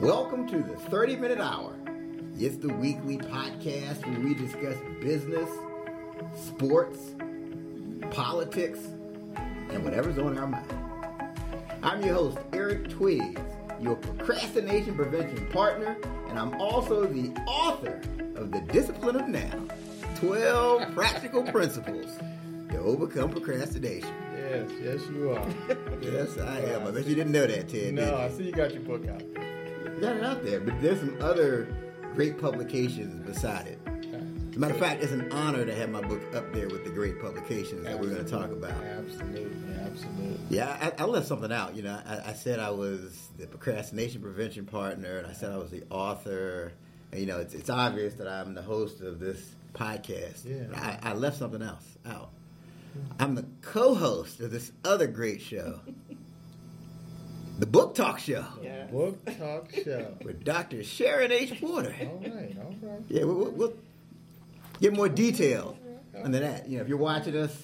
Welcome to the 30 Minute Hour. It's the weekly podcast where we discuss business, sports, politics, and whatever's on our mind. I'm your host, Eric Twiggs, your procrastination prevention partner, and I'm also the author of The Discipline of Now 12 Practical Principles to Overcome Procrastination. Yes, yes, you are. Yes, I am. I bet you didn't know that, Ted. no, I see you got your book out. You got it out there, but there's some other great publications beside it. Matter of fact, it's an honor to have my book up there with the great publications that we're going to talk about. Absolutely, absolutely. Yeah, I, I left something out. You know, I, I said I was the procrastination prevention partner, and I said I was the author. And, you know, it's, it's obvious that I'm the host of this podcast. Yeah. I, I left something else out. I'm the co-host of this other great show, the Book Talk Show, Yeah. Book talk show. with Dr. Sharon H. Porter. All right, all right. Yeah, we'll, we'll, we'll get more detail under that. You know, if you're watching us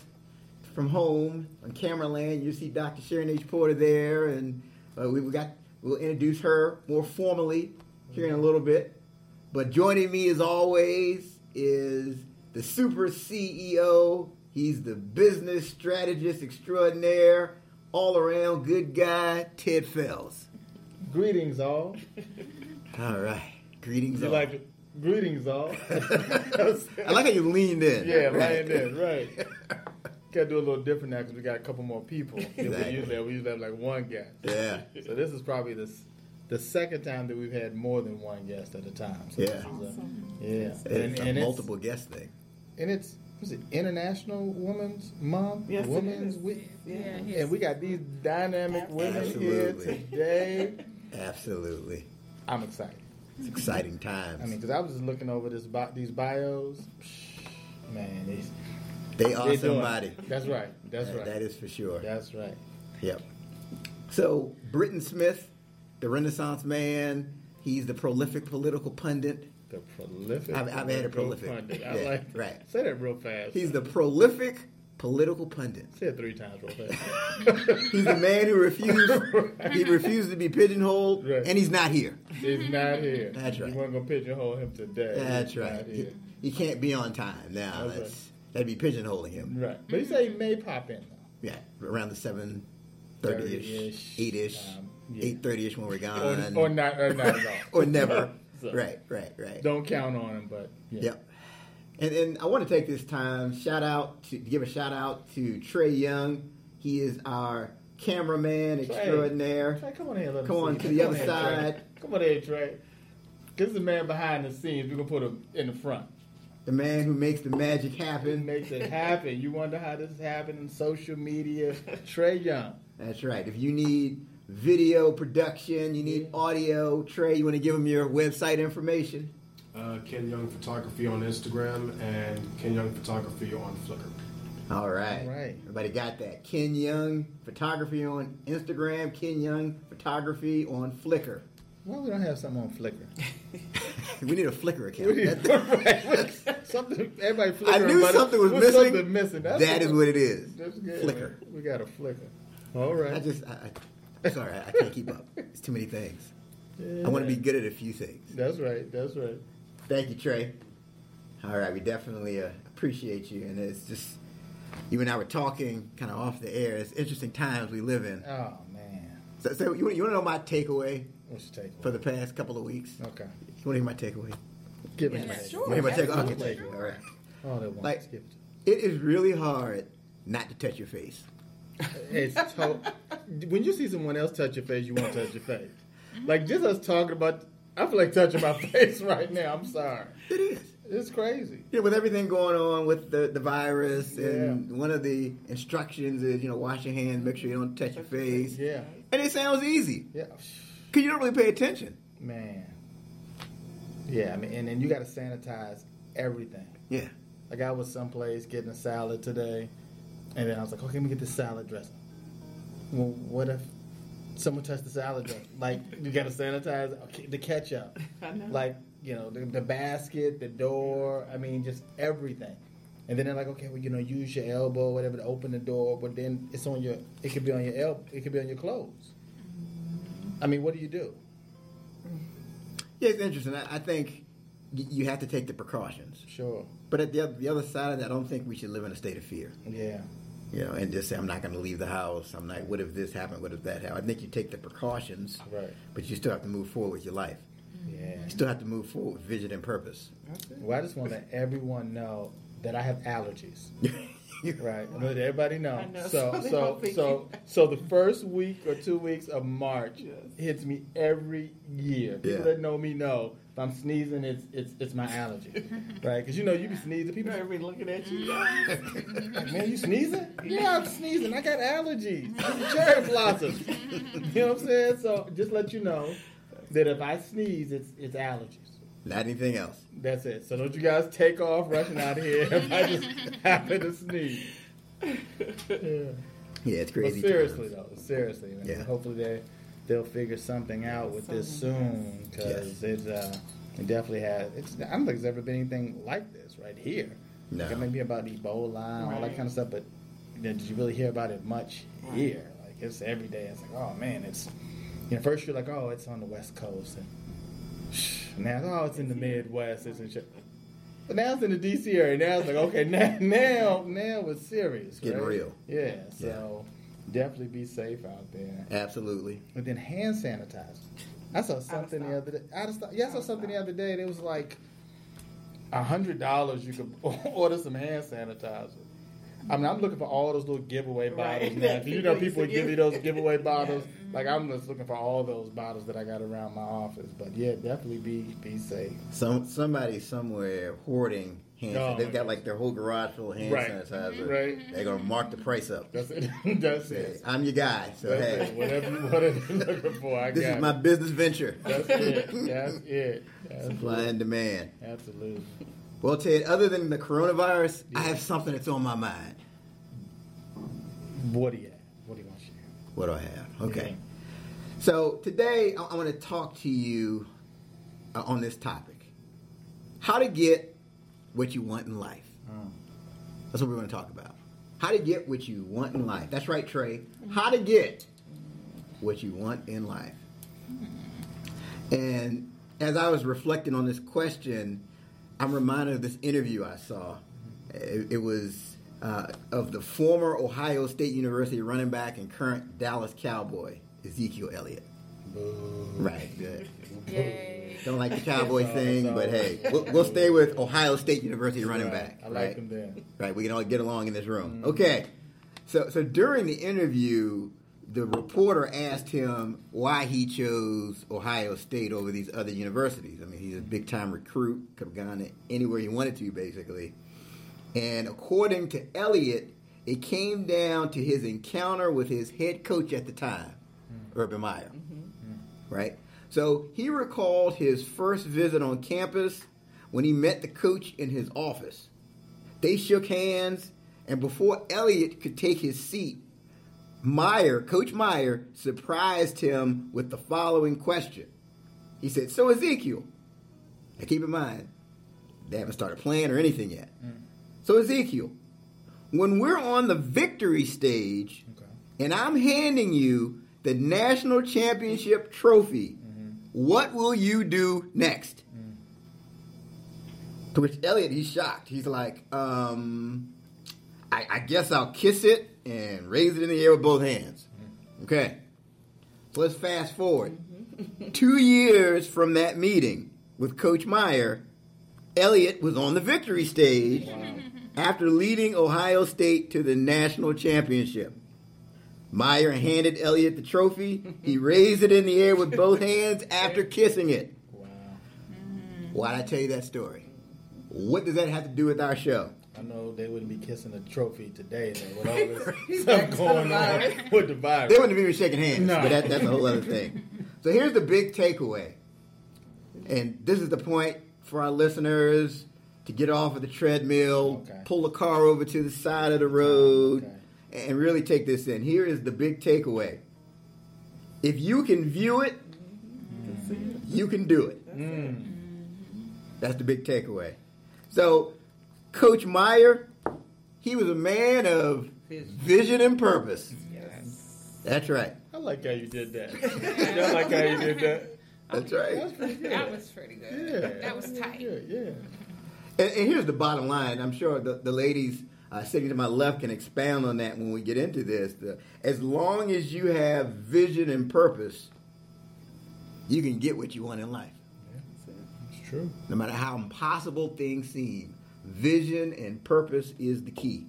from home on camera land, you see Dr. Sharon H. Porter there, and uh, we've got we'll introduce her more formally here in a little bit. But joining me as always is the super CEO. He's the business strategist extraordinaire, all around good guy, Ted Fells. Greetings, all. All right, greetings. You all. like it? Greetings, all. I like how you leaned in. yeah, Right. right there, right. Got to do a little different now because we got a couple more people. Exactly. We usually have, we usually have like one guest. Yeah. So this is probably the the second time that we've had more than one guest at a time. So Yeah. this is a- yeah. It's And, a and it's, multiple guest thing. and it's was it International Women's Month? Yes, Women's. Week. Yeah, And we got these dynamic women here today. Absolutely. I'm excited. It's exciting times. I mean, because I was just looking over this bi- these bios. Man, these they are they doing- somebody. That's right. That's That- right. That is for sure. That's right. Yep. So, Britton Smith, the Renaissance man, he's the prolific political pundit. The prolific. I've- I've had a prolific. pundit. I Yeah, like right. Say that real fast. He's the prolific political pundit. Say it three times real fast. He's the man who refused he refused to be pigeonholed Right. and he's not here. He's not here. That's right. You weren't gonna pigeonhole him today. That's He's right. He, he can't be on time now. That's That's that'd be pigeonholing him. Right. But he said he may pop in though. Yeah, around the seven thirty ish, 30-ish, eight ish, um, yeah. eight thirty ish when we're gone, Or, or not. Or not at all. or never. So, right, right, right. Don't count on him, but yeah. Yep. And and I want to take this time shout out to give a shout out to Trey Young. He is our cameraman extraordinaire. Trey, come on here. Let Come on to the Come other here, side. Trey. Come on here, Trey. This is the man behind the scenes. We're gonna put him in the front. The man who makes the magic happen. makes it happen. You wonder how this happened in social media. Trey Young. That's right. If you need video production, you need audio, Trey, you want to give them your website information? Uh, Ken Young Photography on Instagram and Ken Young Photography on Flickr. All right. All right. Everybody got that. Ken Young Photography on Instagram, Ken Young Photography on Flickr. Why we don't have something on Flickr? We need a Flickr account. We need- right. something. Everybody. I knew but something was missing. Something missing. That's that is what it is. That's good. Flickr. man. We got a Flickr. All right. I just, I, I, sorry, I can't keep up. It's too many things. I want to be good at a few things. That's right. That's right. Thank you, Trey. All right, we definitely uh, appreciate you, and it's just you and I were talking kind of off the air. It's interesting times we live in. Oh man. So, so you, want- you want to know my takeaway What's your take? for the past couple of weeks? Okay. You want to hear my takeaway? Give me Yeah, that. sure. You want to hear my takeaway? absolutely. Okay, All right. Oh, that one. Like, it is really hard not to touch your face. It. It's to- when you see someone else touch your face, you want to touch your face. Like just us talking about. I feel like touching my face right now. I'm sorry. It is. It's crazy. Know, with everything going on with the, the virus, and one of the instructions is, you know, wash your hands, make sure you don't touch your face. Yeah. And it sounds easy Yeah. because you don't really pay attention. Man. Yeah, I mean, and then you got to sanitize everything. Yeah. Like I was someplace getting a salad today, and then I was like, okay, let me get this salad dressing. Well, what if someone touched the salad dressing? Like you got to sanitize okay, the ketchup, I know. like you know the, the basket, the door. I mean, just everything. And then they're like, okay, well, you know, use your elbow, or whatever, to open the door. But then it's on your, it could be on your elbow, it could be on your clothes. I mean, what do you do? Yeah, it's interesting. I, I think you have to take the precautions. Sure. But at the other, the other side of that, I don't think we should live in a state of fear. Yeah. You know, and just say I'm not going to leave the house. I'm not. What if this happened? What if that happened? I think you take the precautions, Right. but you still have to move forward with your life. Mm-hmm. Yeah. You still have to move forward with vision and purpose. Well, I just want to let everyone know that I have allergies. Right. I let everybody know. I know, So so so so so the first week or two weeks of March Yes. hits me every year. People Yeah. that know me know if I'm sneezing, it's it's it's my allergy. right? Because you know you be sneezing, people Everybody looking at you. like, man, you sneezing? Yeah, I'm sneezing. I got allergies. These are cherry blossoms. you know what I'm saying? So just let you know that if I sneeze, it's it's allergies. Not anything else. That's it. So don't you guys take off rushing out of here if I just happen to sneeze. Yeah. Yeah, it's But crazy. seriously times. though, seriously, man. Yeah. Hopefully they they'll figure something out with this soon because it's uh, it definitely has. It's I don't think there's ever been anything like this right here. No. Like, it may be about Ebola and all that kind of stuff, but you know, did you really hear about it much here? Like it's every day. It's like, oh man, it's you know, first you're like, oh, it's on the West Coast, and now oh, it's in the Midwest, it's in shit. But now it's in the DC area. Now it's like, okay, now now now it's serious. Getting right? real. Yeah. So definitely be safe out there. Absolutely. And then hand sanitizer. I saw something the other day. I just yeah, I saw something the other day. and It was like a hundred dollars. You could order some hand sanitizer. I mean, I'm looking for all those little giveaway Right. bottles now. You know, People used people to would give give- you those giveaway bottles. Like I'm just looking for all those bottles that I got around my office. But yeah, definitely be be safe. Some somebody somewhere hoarding hand. Oh, They've got God. like their whole garage full of hand Right. sanitizer. Right. They're gonna mark the price up. That's it. That's Say, it. I'm your guy. So That's hey, it. Whatever you whatever you're looking for, I this got This is my business venture. That's it. That's it. Supply and demand. Absolutely. Well, Ted, other than the coronavirus, I have something that's on my mind. What do you have? What do you want to share? What do I have? Okay. So today I, I want to talk to you uh, on this topic: how to get what you want in life. Mm. That's what we're going to talk about. How to get what you want in life. That's right, Trey. How to get what you want in life. And as I was reflecting on this question, I'm reminded of this interview I saw. It, it was uh, of the former Ohio State University running back and current Dallas Cowboy, Ezekiel Elliott. Right, good. Yay. Don't like the Cowboy It's thing, but hey, we'll, we'll stay with Ohio State University running Right. back. I like right? there. Right, we can all get along in this room. Mm-hmm. Okay, so so during the interview, the reporter asked him why he chose Ohio State over these other universities. I mean, he's a big time recruit, could have gone anywhere he wanted to, basically. And according to Elliott, it came down to his encounter with his head coach at the time, Mm. Urban Meyer. Right? So he recalled his first visit on campus when he met the coach in his office. They shook hands, and before Elliott could take his seat, Meyer, Coach Meyer, surprised him with the following question. He said, So, Ezekiel, now keep in mind, they haven't started playing or anything yet. Mm. So, Ezekiel, when we're on the victory stage Okay. and I'm handing you the national championship trophy, what will you do next? To which Elliot, he's shocked. He's like, um, I, I guess I'll kiss it and raise it in the air with both hands. Okay. So let's fast forward. Two years from that meeting with Coach Meyer, Elliott was on the victory stage after leading Ohio State to the national championship. Meyer handed Elliott the trophy. He raised it in the air with both hands after kissing it. Wow. Why'd I tell you that story? What does that have to do with our show? I know they wouldn't be kissing the trophy today though, with all this stuff going on with the virus. They wouldn't even shaking hands, No. but that, that's a whole other thing. So here's the big takeaway. And this is the point for our listeners to get off of the treadmill, Okay. pull the car over to the side of the road, Okay. And really take this in. Here is the big takeaway. If you can view it, you can do it. Mm. That's the big takeaway. So, Coach Meyer, he was a man of Vision. vision and purpose. Yes. That's right. I like how you did that. I like how you did that. That's right. That was pretty good. That was pretty good. yeah, That was tight. Good. Yeah. And, and here's the bottom line. I'm sure the, the ladies uh, sitting to my left can expound on that when we get into this. The, as long as you have vision and purpose, you can get what you want in life. It's true. No matter how impossible things seem, vision and purpose is the key.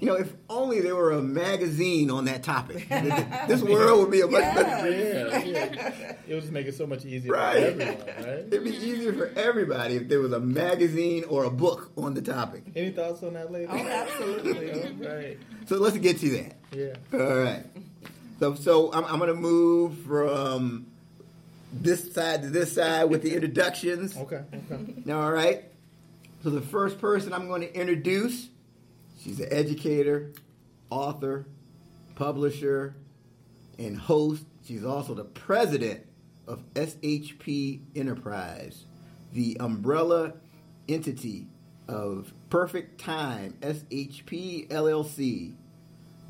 You know, if only there were a magazine on that topic, this world would be a much better. Yeah, yeah. It would just make it so much easier Right. for everyone, right? It'd be easier for everybody if there was a magazine or a book on the topic. Any thoughts on that, lady? Oh, absolutely. All right. So let's get to that. Yeah. All right. So, so I'm, I'm going to move from this side to this side with the introductions. Okay. Okay. All right. So the first person I'm going to introduce, she's an educator, author, publisher, and host. She's also the president of SHP Enterprise, the umbrella entity of Perfect Time SHP LLC,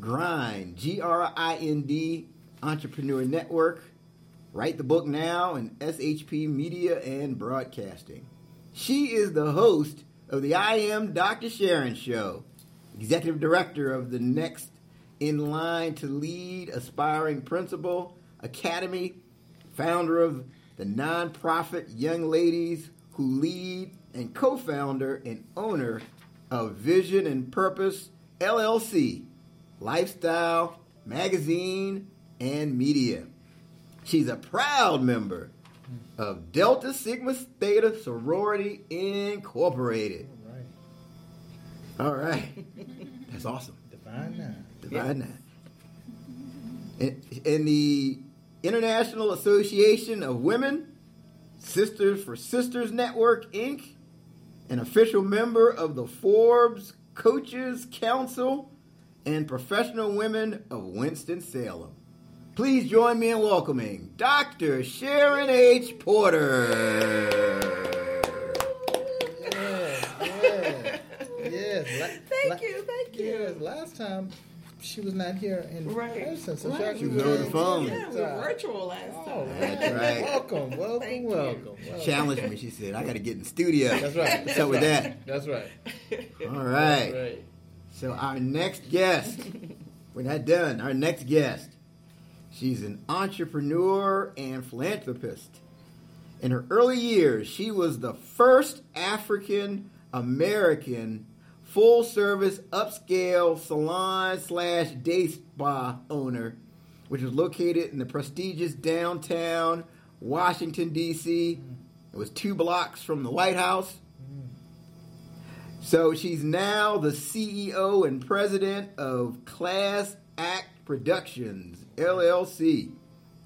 Grind G R I N D Entrepreneur Network, Write the Book Now, and SHP Media and Broadcasting. She is the host of the I Am Dr. Sharon Show, executive director of the Next in Line to Lead Aspiring Principal Academy, founder of the nonprofit Young Ladies Who Lead, and co founder and owner of Vision and Purpose LLC, lifestyle, magazine, and media. She's a proud member of Delta Sigma Theta Sorority Incorporated. All right. That's awesome. Divine Nine. Divine Nine. In, in the International Association of Women, Sisters for Sisters Network, Inc., an official member of the Forbes Coaches Council and Professional Women of Winston-Salem. Please join me in welcoming Dr. Sharon H. Porter. Yes, yes, yes. La- Thank la- you, thank you. Yes, last time she was not here in Right. person, so Right. she She was on the phone. Yeah, we were virtual last Oh, time. That's right. Welcome, welcome, Thank welcome. welcome. Challenged me. She said, I got to get in the studio. That's right. What's up with that? That's right. All right. That's right. So our next guest, we're not done. Our next guest, she's an entrepreneur and philanthropist. In her early years, she was the first African American full service upscale salon slash day spa owner, which is located in the prestigious downtown Washington, D.C. It was two blocks from the White House. So she's now the CEO and president of Class Act Productions, LLC,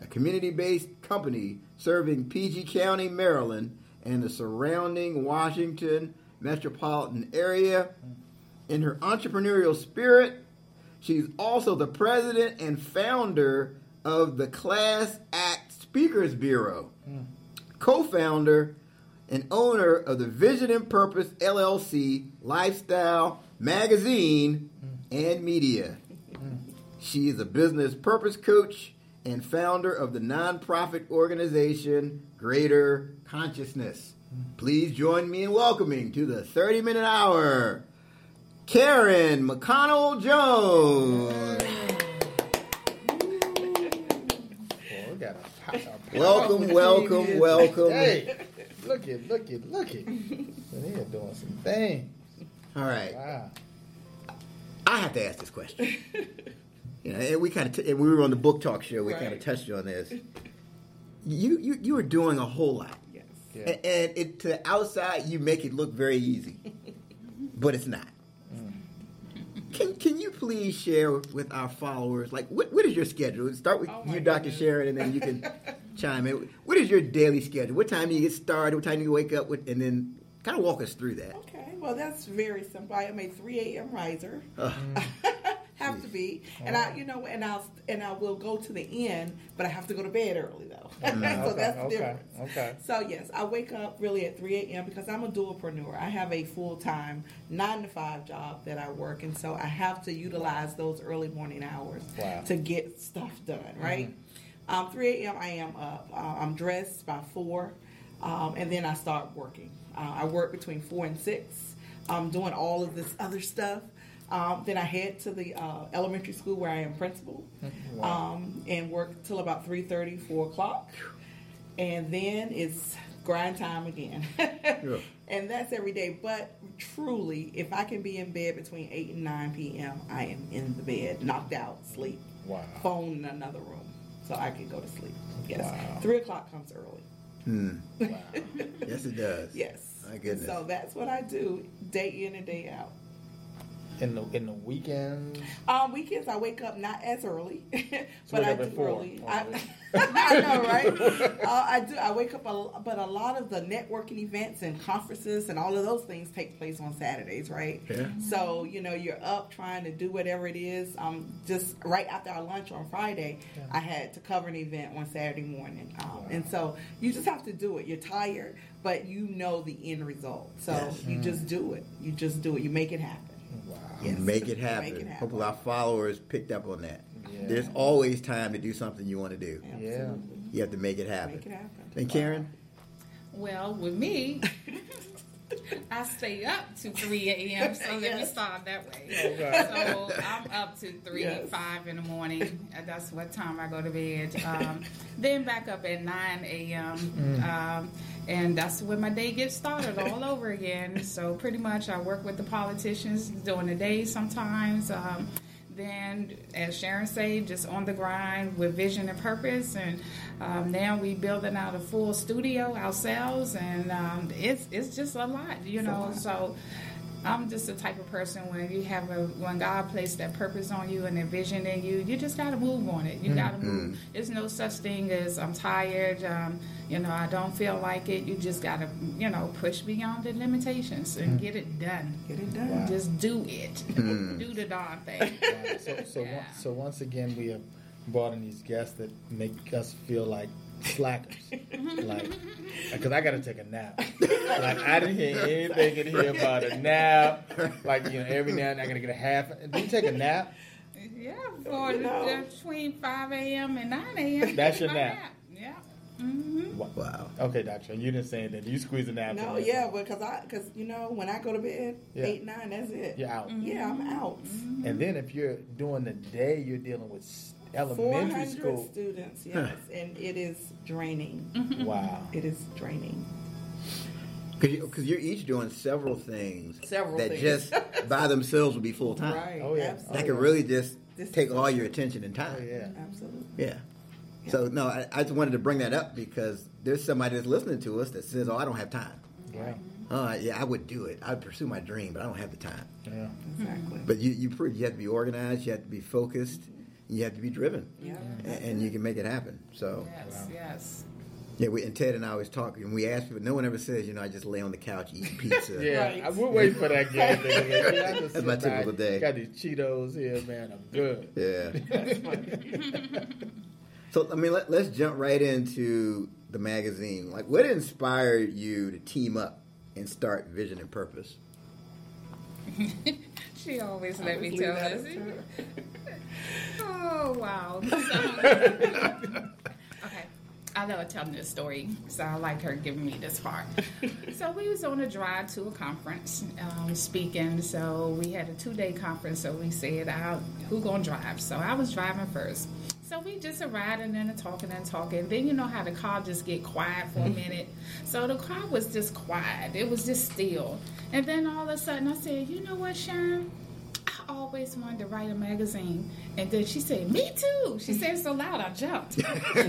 a community based company serving PG County, Maryland, and the surrounding Washington metropolitan area. In her entrepreneurial spirit, she's also the president and founder of the Class Act Speakers Bureau, co founder and owner of the Vision and Purpose LLC lifestyle magazine and media. She is a business purpose coach and founder of the nonprofit organization Greater Consciousness. Please join me in welcoming to the 30 minute hour, Karen McConnell Jones. Boy, we got a, po- a powerful Welcome, welcome, welcome. today. Look at, look at, look at. They're doing some things. All right. Wow. I have to ask this question. you know, and we kind of t- and we were on the book talk show. We Right. kind of touched on this. You you you were doing a whole lot. Yeah. and, and it, to the outside you make it look very easy, but it's not. Can can you please share with our followers like what what is your schedule? Start with Oh, you, Dr. goodness. Sharon, and then you can chime in. What is your daily schedule? What time do you get started? What time do you wake up? With, and then kind of walk us through that. Okay, well that's very simple. I am a 3 a.m. riser. Uh, have to be, and I, you know, and I'll and I will go to the end, but I have to go to bed early though. so Okay, that's the okay, difference. okay. So yes, I wake up really at 3 a.m. because I'm a dualpreneur. I have a full time nine to five job that I work, and so I have to utilize those early morning hours Wow. to get stuff done. Right. Um, 3 a.m. I am up. Uh, I'm dressed by 4, um, and then I start working. Uh, I work between 4 and 6, I'm doing all of this other stuff. Um, then I head to the uh, elementary school where I am principal um, and work till about 3.30, 4 o'clock. And then it's grind time again. And that's every day. But truly, if I can be in bed between 8 and 9 p.m., I am in the bed, knocked out, sleep. Wow. Phone in another room so I can go to sleep. Yes. Wow. 3 o'clock comes early. Hmm. Wow. Yes, it does. Yes. My goodness. So that's what I do day in and day out. In the in the weekends. Um, weekends I wake up not as early, So but I do four, early. I. I know, right? uh, I do. I wake up, a, but a lot of the networking events and conferences and all of those things take place on Saturdays, right? Yeah. So you know you're up trying to do whatever it is. Um, just right after our lunch on Friday, I had to cover an event on Saturday morning, um, and so you just have to do it. You're tired, but you know the end result, so Yes. you just do it. You just do it. You make it happen. Wow. Yes. Make it happen. Make it happen. Hopefully, our followers picked up on that. Yeah. There's always time to do something you want to do. Yeah. You have to make it happen. Make it happen. And Karen, Well, with me, I stay up to 3 a.m. So let me start that way. Okay. So I'm up to 3, Yes. 5 in the morning. That's what time I go to bed. Um, then back up at 9 a.m. Um, and that's when my day gets started all over again. So pretty much I work with the politicians during the day sometimes. Um, then, as Sharon said, just on the grind with vision and purpose. And um, now we building out a full studio ourselves, and um, it's it's just a lot, you know. So. I'm just the type of person when you have a when God placed that purpose on you and that vision in you, you just got to move on it. You mm, got to move. Mm. There's no such thing as I'm tired. Um, you know, I don't feel like it. You just got to you know push beyond the limitations and mm. get it done. Get it done. Wow. Just do it. do the darn thing. Wow. So so Yeah. once, so once again we have brought in these guests that make us feel like slackers, mm-hmm. like because I got to take a nap. Like I didn't hear anything in here about a nap. Like you know, every now and then I gotta get a half. Do you take a nap? Yeah, for You know. between 5 a.m. and 9 a.m. That's your my nap. Yeah. Mm-hmm. Wow. Okay, doctor, and you didn't say anything. You squeeze a nap. No, in there. yeah, because I, because you know, when I go to bed, Yeah. eight nine, that's it. You're out. Mm-hmm. Yeah, I'm out. Mm-hmm. And then if you're doing the day, you're dealing with s- Four elementary hundred school. students, yes, and it is draining. Wow. It is draining. Because you, are each doing several things Several that things. just by themselves would be full time. Right. Oh, yeah. Absolutely. That could really just This take all your attention and time. Oh yeah. Absolutely. Yeah. So no, I, I just wanted to bring that up because there's somebody that's listening to us that says, "Oh, I don't have time." Yeah. Uh, yeah, I would do it. I'd pursue my dream, but I don't have the time. Yeah. Exactly. But you, you, pre- you have to be organized. You have to be focused. You have to be driven, Yeah. a- and, you can make it happen. So Yes, yes. yeah, we, and Ted and I always talk, and we ask people. No one ever says, you know, I just lay on the couch eating pizza. Yeah, Right. I will wait for that game. Yeah, That's my sit back, typical day. Got these Cheetos here, man. I'm good. Yeah. so I mean, let, let's jump right into the magazine. Like, what inspired you to team up and start Vision and Purpose? She always let me tell leave that us. Oh wow. Okay. I love telling this story, so I like her giving me this part. so we was on a drive to a conference, um, speaking. So we had a two day conference. So we said, uh, "Who gonna drive?" So I was driving first. So we just a riding and a talking and talking. Then you know how the car just get quiet for a minute. So the car was just quiet. It was just still. And then all of a sudden I said, "You know what, Sharon?" Always wanted to write a magazine. And then she said, Me too. She said so loud, I jumped.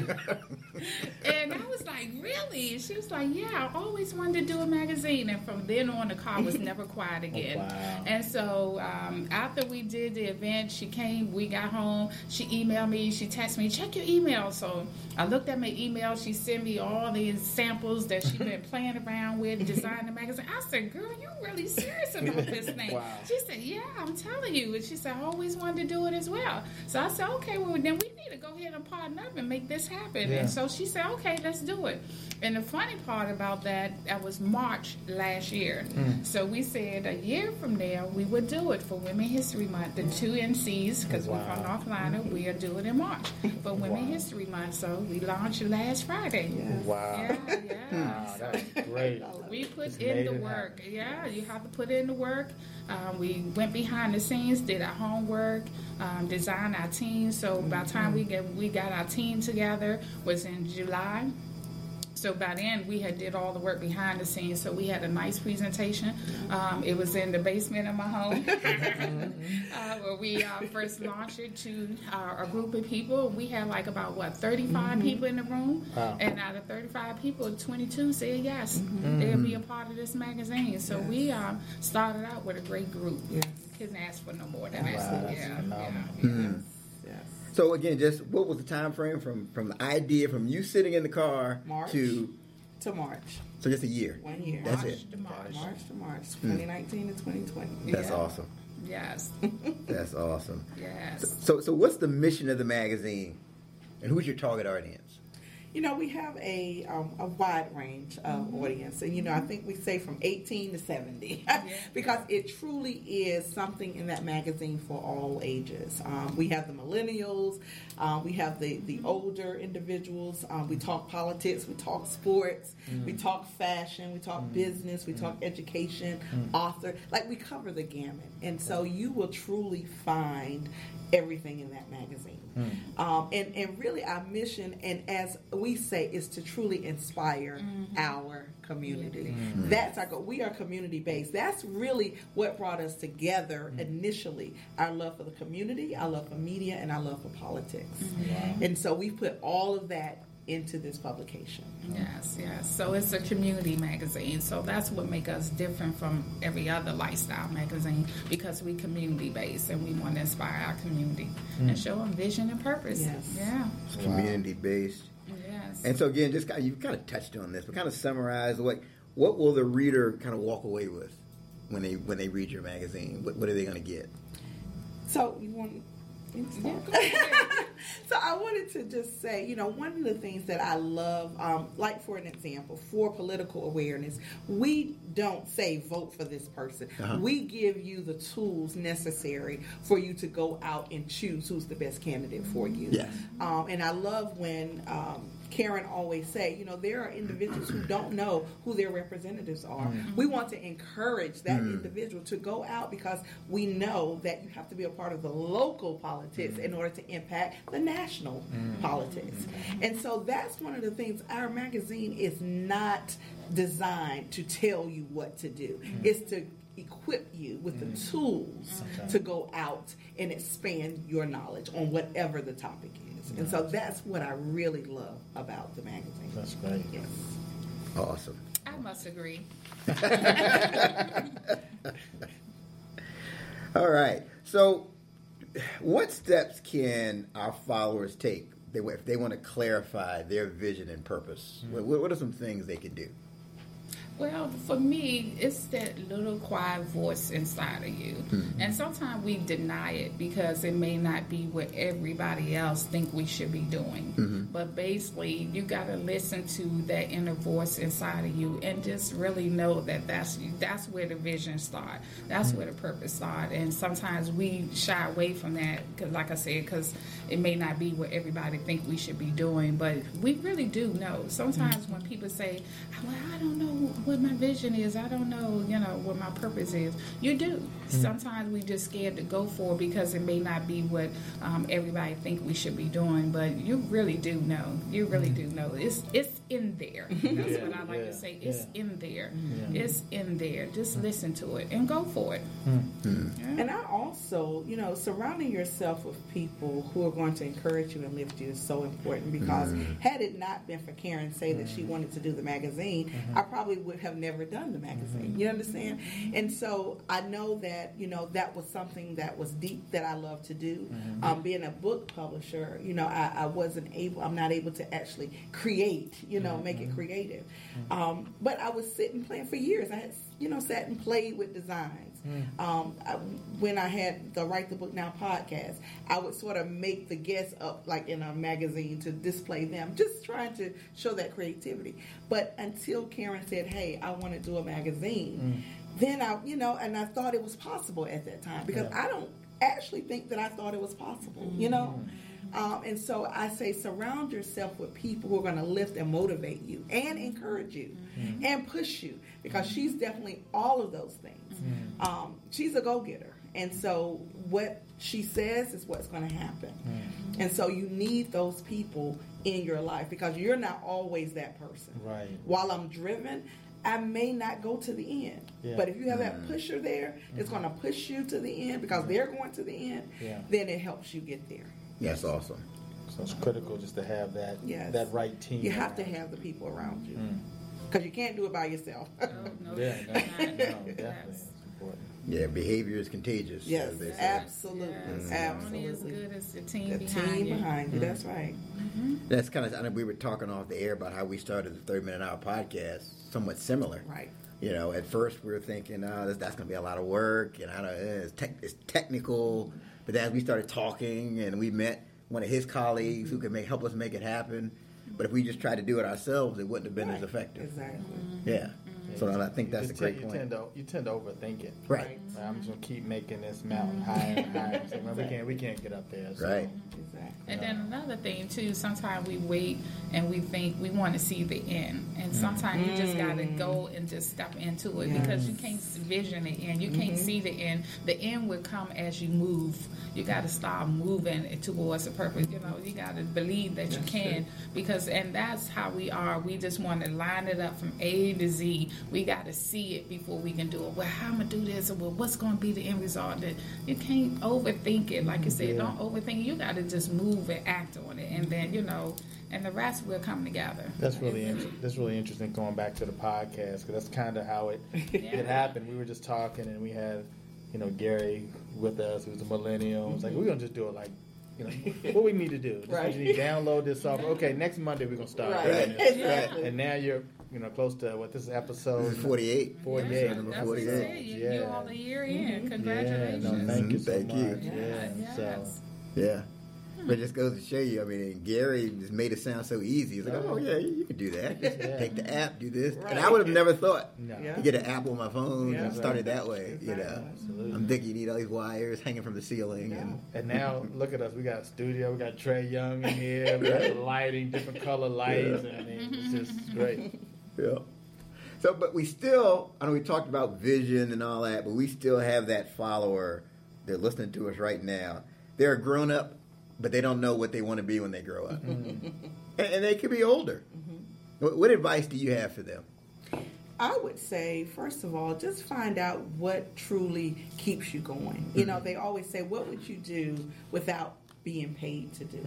and I was like, Really? And she was like, Yeah, I always wanted to do a magazine. And from then on, the car was never quiet again. wow. And so um, after we did the event, she came, we got home, she emailed me, she texted me, Check your email. So I looked at my email. She sent me all these samples that she'd been playing around with, designing the magazine. I said, Girl, you really serious about this thing. Wow. She said, "Yeah, I'm telling you." And she said, "I always wanted to do it as well." So I said, "Okay, well then we need to go ahead and partner up and make this happen." Yeah. And so she said, "Okay, let's do it." And the funny part about that, that was March last year. Hmm. So we said a year from now we would do it for Women History Month. The two NCs, because we're from Wow. North Carolina, we'll do it in March for Women Wow. History Month. So we launched last Friday. Yes. Wow. Yeah, yeah. Wow, that's great. We put Just in the work. happen. Yeah, you have to put in the work. Um, we went behind the scenes, did our homework, um, designed our team. So by the time we get we got our team together was in July. So by then we had did all the work behind the scenes. So we had a nice presentation. Um, it was in the basement of my home uh, where we uh, first launched it to uh, a group of people. We had like about what 35 people in the room, Wow. and out of 35 people, 22 said yes, they'll be a part of this magazine. So we um, started out with a great group. Yes. Couldn't ask for no more than that. Wow, that's yeah, phenomenal. yeah, Hmm. Yes. So again, just what was the time frame from from the idea from you sitting in the car March. to To March. so just a year. One year. That's March it. to March. March to March. Hmm. 2019 to 2020. That's Yeah. awesome. Yes, That's awesome. yes. So so what's the mission of the magazine, and who's your target audience? You know, we have a um, a wide range of audience, and you know, I think we say from 18 to 70, because it truly is something in that magazine for all ages. Um, we have the millennials, um, we have the the older individuals. Um, we talk politics, we talk sports, we talk fashion, we talk business, we talk education, author. Like we cover the gamut, and so you will truly find everything in that magazine. Mm. Um, and, and really, our mission, and as we say, is to truly inspire mm-hmm. our community. Mm-hmm. Mm. That's our goal. We are community based. That's really what brought us together mm. initially our love for the community, our love for media, and our love for politics. And so we put all of that into this publication. Yes, yes. So it's a community magazine. So that's what makes us different from every other lifestyle magazine because we community based and we want to inspire our community and hmm. show them vision and purpose. Yes. Yeah. It's community based. Yes. And so again, just kind of, you kind of touched on this, but kind of summarize what what will the reader kind of walk away with when they when they read your magazine? What, what are they going to get? So you want Yeah, go ahead. so I wanted to just say, you know, one of the things that I love, um, like for an example, for political awareness, we don't say vote for this person. Uh-huh. We give you the tools necessary for you to go out and choose who's the best candidate for you. Yes. Um, and I love when um, Karen always say, you know, there are individuals who don't know who their representatives are. Mm-hmm. We want to encourage that mm-hmm. individual to go out because we know that you have to be a part of the local politics mm-hmm. in order to impact the national politics. And so that's one of the things our magazine is not designed to tell you what to do. It's to equip you with the tools Okay. to go out and expand your knowledge on whatever the topic is. And so that's what I really love about the magazine. That's great. Yes. Awesome. I must agree. All right. So, what steps can our followers take they- if they want to clarify their vision and purpose? Hmm. What, what are some things they can do? Well, for me, it's that little quiet voice inside of you. Mm-hmm. And sometimes we deny it because it may not be what everybody else think we should be doing. Mm-hmm. But basically, you got to listen to that inner voice inside of you and just really know that that's that's where the vision start. That's mm-hmm. where the purpose start. And sometimes we shy away from that cuz like I said cuz it may not be what everybody think we should be doing, but we really do know. Sometimes when people say, "Well, I don't know what my vision is. I don't know, you know, what my purpose is." You do. Mm. Sometimes we just scared to go for it because it may not be what um, everybody think we should be doing, but you really do know. You really mm. do know. It's it's in there. That's Yeah, what I like yeah, to say. It's yeah. in there. Yeah. It's in there. Just listen to it and go for it. Yeah. And I also, you know, surrounding yourself with people who are going to encourage you and lift you is so important because had it not been for Karen say that she wanted to do the magazine, mm-hmm. I probably would have never done the magazine. You understand? And so I know that, you know, that was something that was deep that I love to do. Um, being a book publisher, you know, I, I wasn't able, I'm not able to actually create, you know, make it creative. Um, but I was sitting playing for years. I had, you know, sat and played with designs. Mm. Um, I, when I had the Write the Book Now podcast, I would sort of make the guests up like in a magazine to display them, just trying to show that creativity. But until Karen said, "Hey, I want to do a magazine," mm. then I, you know, and I thought it was possible at that time because Yeah. I don't actually think that I thought it was possible, you know. Mm. Um, and so I say, surround yourself with people who are going to lift and motivate you and encourage you mm-hmm. and push you because she's definitely all of those things. Mm-hmm. Um, she's a go getter. And so what she says is what's going to happen. Mm-hmm. And so you need those people in your life because you're not always that person. Right. While I'm driven, I may not go to the end. Yeah. But if you have that pusher there, it's going to push you to the end because they're going to the end, Yeah. then it helps you get there. That's awesome. So it's critical just to have that Yes. that right team. You have to have the people around you Mm. because you can't do it by yourself. Oh, no, Yeah, no, no, definitely, yes. Yeah, behavior is contagious. yes, as they say. absolutely, mm. Yes, Only as absolutely. good as the team The behind team you. behind you. Mm-hmm. That's right. Mm-hmm. That's kind of. I know we were talking off the air about how we started the Thirty Minute Hour podcast. Somewhat similar. Right. You know, at first we were thinking, oh, this, that's going to be a lot of work, and I don't, it's, tech, it's technical. But then as we started talking, and we met one of his colleagues who mm-hmm. could make help us make it happen. But if we just tried to do it ourselves, it wouldn't have been as effective. Exactly. Yeah. So I think You that's a just great te- point. You tend to you tend to overthink it. Right. Like, I'm just gonna keep making this mountain higher and higher. So, man, we can't we can't get up there. So. Right. Exactly. And then another thing too, sometimes we wait and we think we want to see the end, and mm-hmm. sometimes you just got to mm. go and just step into it because you can't vision the end, you can't mm-hmm. see the end. The end will come as you move. You got to start moving towards a purpose. You know, you got to believe that you can because, and that's how we are. We just want to line it up from A to Z. We got to see it before we can do it. Well, how am I'm gonna do this, or well, what's gonna be the end result? That you can't overthink it. Like you said, Yeah. don't overthink. it. You got to just move and act on it, and then you know, and the rest will come together. That's really inter- that's really interesting going back to the podcast because that's kind of how it it happened. We were just talking and we had you know Gary with us who's a millennial. It's like we're gonna just do it like. You know, what we need to do? Just Right. need to download this software. Okay, next Monday we're gonna start. Right. doing this. Exactly. And now you're, you know, close to what this is episode This is 48. 48. Yeah, Number that's 48. said. You, Yeah. You're all the year in. Mm-hmm. Yeah, Congratulations. no, thank you so Thank much. you. Yeah, Yes. so Yeah. But it just goes to show you, I mean, Gary just made it sound so easy. He's like, oh, yeah, you you can do that. Just Yeah. take the app, do this. Right. And I would have never thought no, Yeah. to get an app on my phone Yeah. and start it that way, you know. Absolutely. I'm thinking you need all these wires hanging from the ceiling. And And now look at us. We got a studio. We got Trey Young in here. We got lighting, different color lights. and I mean, it's just great. Yeah. So, but we still, I know we talked about vision and all that, but we still have that follower. They're listening to us right now. They're a grown up, but they don't know what they want to be when they grow up. Mm-hmm. and, and they could be older. Mm-hmm. What, what advice do you have for them? I would say, first of all, just find out what truly keeps you going. You know, mm-hmm. they always say, what would you do without being paid to do?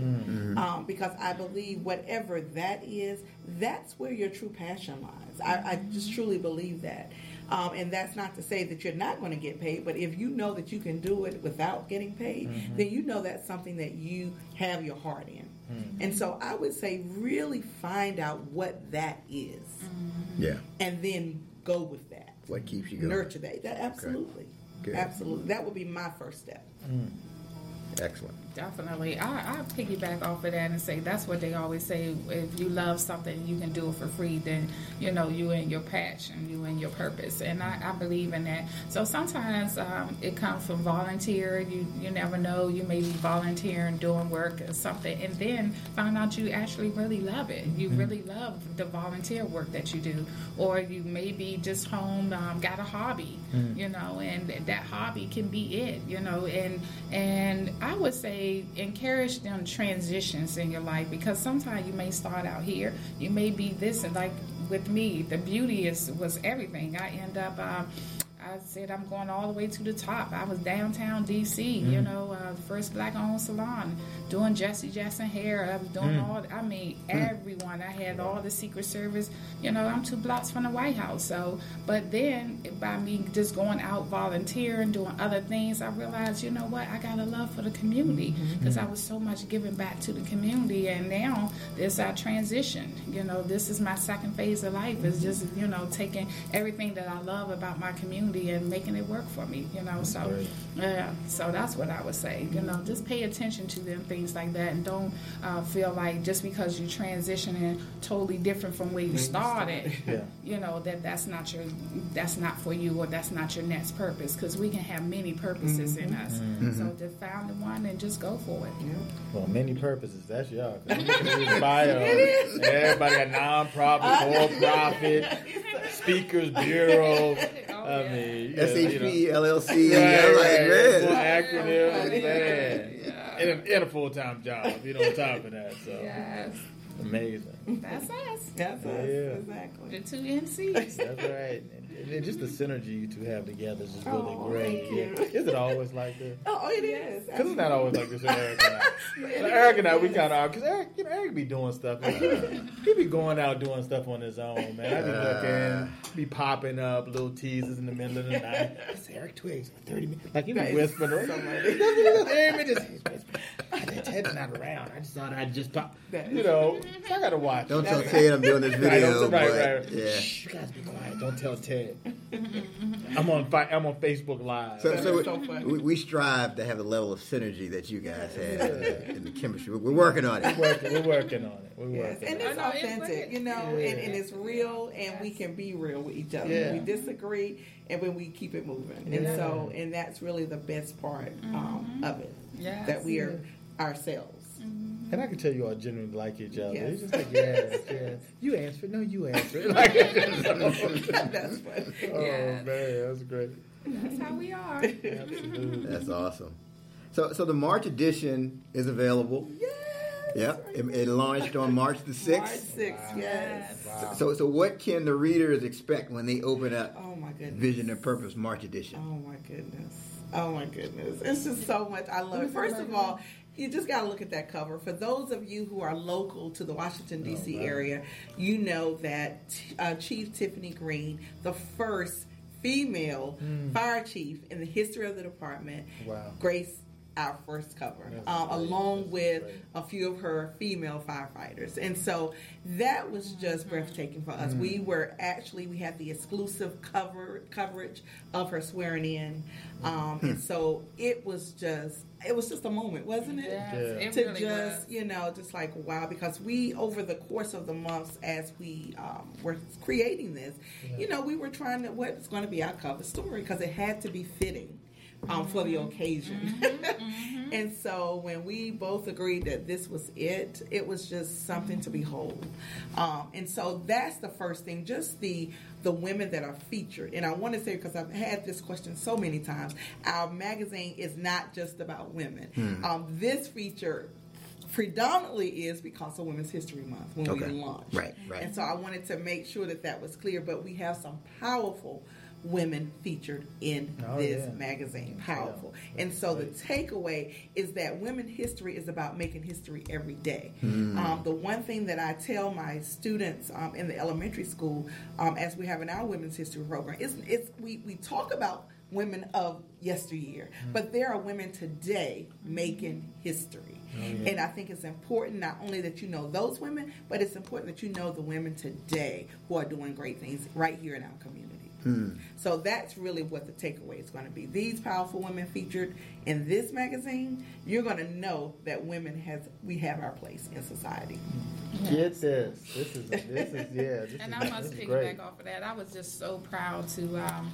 Um, because I believe whatever that is, that's where your true passion lies. I, I just truly believe that. Um, and that's not to say that you're not going to get paid, but if you know that you can do it without getting paid, mm-hmm. then you know that's something that you have your heart in. Mm-hmm. And so I would say, really find out what that is mm-hmm. Yeah. and then go with that. What keeps you going? Nurture that. that absolutely. Good. Absolutely. That would be my first step. Mm. Excellent. Definitely. I, I piggyback off of that and say that's what they always say. If you love something, you can do it for free, then, you know, you and your passion, you and your purpose. And I, I believe in that. So sometimes um, it comes from volunteer. You, you never know. You may be volunteering, doing work or something, and then find out you actually really love it. You really love the volunteer work that you do. Or you may be just home, um, got a hobby, you know, and that hobby can be it, you know. And, and I would say encourage them transitions in your life because sometimes you may start out here, you may be this, and like with me, the beauty is was everything. I end up. Um, I said I'm going all the way to the top. I was downtown DC, mm. you know, uh, first black-owned salon, doing Jesse Jackson hair. I was doing mm. all. I mean, mm. everyone. I had all the Secret Service. You know, I'm two blocks from the White House. So, but then by me just going out volunteering, doing other things, I realized, you know what, I got a love for the community mm-hmm. because I was so much giving back to the community, and now this our transition. You know, this is my second phase of life. Is just you know taking everything that I love about my community and making it work for me. You know, so yeah, so that's what I would say. You know, just pay attention to them things like that, and don't uh, feel like just because you're transitioning totally different from where you started, Yeah. you know that that's not your that's not for you or that's not your next purpose because we can have many purposes in us. So just find the one and just go for it. Well, many purposes. That's y'all. 'Cause I'm looking at his bio. Everybody got non-profit, for-profit, speakers bureau. I yeah. mean, SHP. LLC. Right, I'm like, man. acronym, man. And a, and a full-time job, you know, on top of that. So Yes, amazing. that's us. That's us. Yeah. Exactly. The two NCs. That's right. And, and just the synergy you two have together is just really Oh, great. Yeah. Is it always like this? Oh, it is. Because it's not always like this with Eric and I. But Eric and I, we kind of, because Eric, you know, Eric be doing stuff. Uh, he be going out doing stuff on his own, man. I be looking, be popping up little teasers in the middle of the night. It's Eric Twiggs for 30 minutes. Like, he be That is whispering. so Right? Aaron just, he's whispering. Ted's not around. I just thought I'd just pop. That- You know, so I got to watch. Don't tell Ted I'm doing this video, don't- right, right. yeah. Shh, you guys be quiet. Don't tell Ted. I'm on. Fi- I'm on Facebook Live. So, That so, is so funny. we, we strive to have the level of synergy that you guys have in the, in the chemistry. We're working on it. we're, working, we're working on it. We're Yes, working. and on it's I know, it's authentic, good. you know, Yeah. and, and it's real, and we can be real with each other. Yeah. We disagree, and when we keep it moving, and Yeah. so, and that's really the best part um, of it. Yes. That we are ourselves. Mm-hmm. And I can tell you all genuinely like each other. Yes. It's just like, yes, yes. You answer. it. No, you answer. Like, that's funny. oh, Yes. man, that's great. That's how we are. Absolutely. That's awesome. So, so the March edition is available. Yes. Yep, it, it launched on March the March sixth. sixth. Yes. Wow. So, so what can the readers expect when they open up Oh my goodness. Vision and Purpose March edition? Oh my goodness. Oh my goodness. It's just so much. I love it. First of all, you just got to look at that cover. For those of you who are local to the Washington, D.C. wow. area, you know that uh, Chief Tiffany Green, the first female fire chief in the history of the department, Wow. graced our first cover, um, along with a few of her female firefighters. And so that was just breathtaking for us. We were actually, we had the exclusive cover coverage of her swearing in. Um, and so it was just, it was just a moment, wasn't it? Yes, Yeah. it to really just was. you know just like wow because we over the course of the months as we um, were creating this you know we were trying to what's going to be our cover story because it had to be fitting um, for the occasion and so when we both agreed that this was it it was just something to behold um, and so that's the first thing just the the women that are featured and i want to say because i've had this question so many times our magazine is not just about women um, this feature predominantly is because of Women's History Month when Okay. we launched. Right, right. And so I wanted to make sure that that was clear, but we have some powerful women featured in Oh, this yeah. magazine. Powerful. And so the takeaway is that women history is about making history every day. Um, the one thing that I tell my students um, in the elementary school um, as we have in our women's history program is it's, we, we talk about women of yesteryear, but there are women today making history. And I think it's important not only that you know those women, but it's important that you know the women today who are doing great things right here in our community. So that's really what the takeaway is going to be. These powerful women featured in this magazine, you're going to know that women has we have our place in society. Get this. This is this is yeah. This And is, I must this is great. piggyback off of that. I was just so proud to um,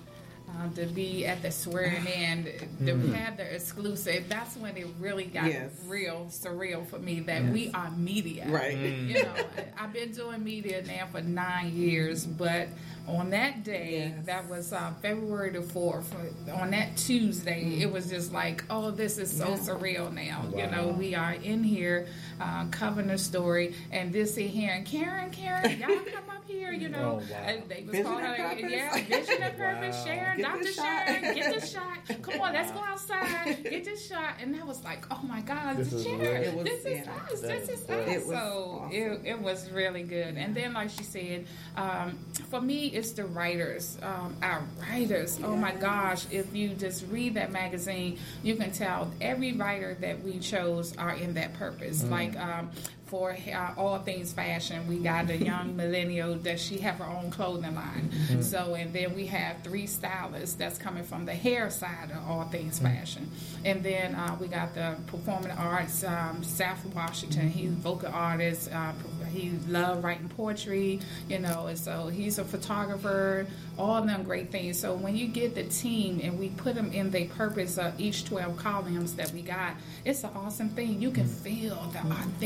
um, to be at the swearing in, to have the exclusive. That's when it really got Yes. real surreal for me that we are media. Right. You know, I- I've been doing media now for nine years, but on that day, Yes. that was uh, February the fourth. On that Tuesday, it was just like, oh, this is so Yeah. surreal now. You know, we are in here uh, covering the story, and this in here, and Karen, Karen, y'all come up here. You know, Oh, wow. and they was Vision calling her, purpose. yeah, vision and purpose. Wow. Sharon, Get Dr. this shot. Sharon, get this shot. Come on, let's go outside, get this shot. And that was like, oh my God, This this is Sharon, was- this is yeah. us, this is is us. It so awesome. it, it was really good. And then, like she said, um, for me, it's the writers, um, our writers. Oh my gosh, if you just read that magazine, you can tell every writer that we chose are in that purpose. Mm. Like um, for uh, all things fashion. We got a young millennial that she have her own clothing line. So and then we have three stylists that's coming from the hair side of all things fashion. And then uh, we got the performing arts, um, Seth Washington. He's a vocal artist. Uh, he loved writing poetry, you know, and so he's a photographer. All of them great things. So when you get the team and we put them in the purpose of each twelve columns that we got, it's an awesome thing. You can feel the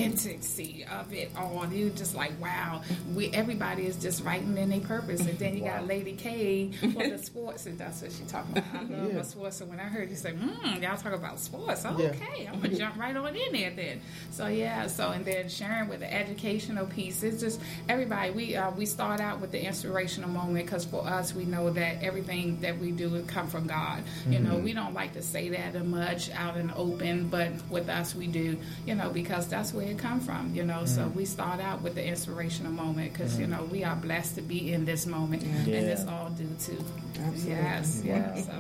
authenticity of it all. You're just like wow. We everybody is just writing in their purpose, and then you got Lady K for the sports, and that's what she talking about. I love Yeah. my sports. So when I heard you say, "Hmm, y'all talk about sports," Yeah. okay, I'm gonna jump right on in there then. So yeah, so and then sharing with the educational piece. It's just everybody. We uh, we start out with the inspirational moment because for us, we know that everything that we do come from God. You know, mm-hmm. we don't like to say that much out in the open, but with us, we do. You know, because that's where it come from. You know, so mm. we start out with the inspirational moment because you mm. know we are blessed to be in this moment, Yeah. and it's all due to Absolutely. yes, yeah. Wow. So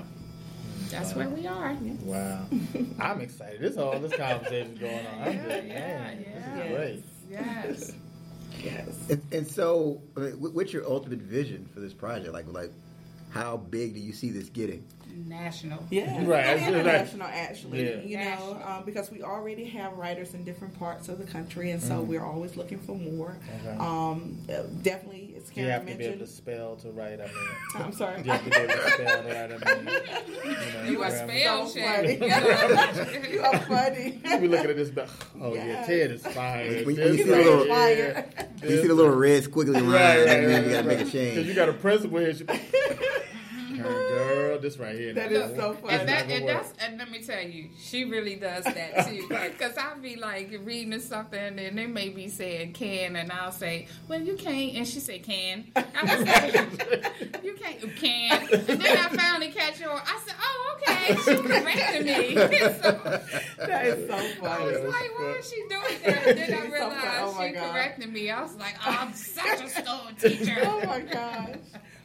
that's where we are. Wow. I'm excited. This all this conversation going on. I'm just, Yeah, man, yeah. this is great. Yes. Yes. And, and so, I mean, what's your ultimate vision for this project? Like, like, how big do you see this getting? National. Yeah, Right, and it's- international actually. Yeah. You know, um, because we already have writers in different parts of the country, and so Mm. we're always looking for more. Okay. Um, uh, definitely, as You Karen have to be able to spell to write. I mean, I'm sorry. you have to be able to spell to write. I mean, you know, You a grammar. spell So funny. you are funny. You be looking at this, but oh yeah, Yes. Ted is fine. When- when you see right a little- here, You see the little red squiggly line, Right, right, right, you gotta make a change. Because change. you got a principal here. She, girl, this right here. That now. is so funny. And, that, and that's and let me tell you, she really does that too. Because I'll be like reading something and they may be saying can, and I'll say, "Well, you can't," and she say can. I was like, "You can't, you can." And then I finally catch her. I said, "Oh, okay." She corrected me. so that is so funny. I was like, "Why is she doing that?" And then I realized funny. Oh she God. corrected me. I was like, oh, "I'm such a school teacher." oh my gosh.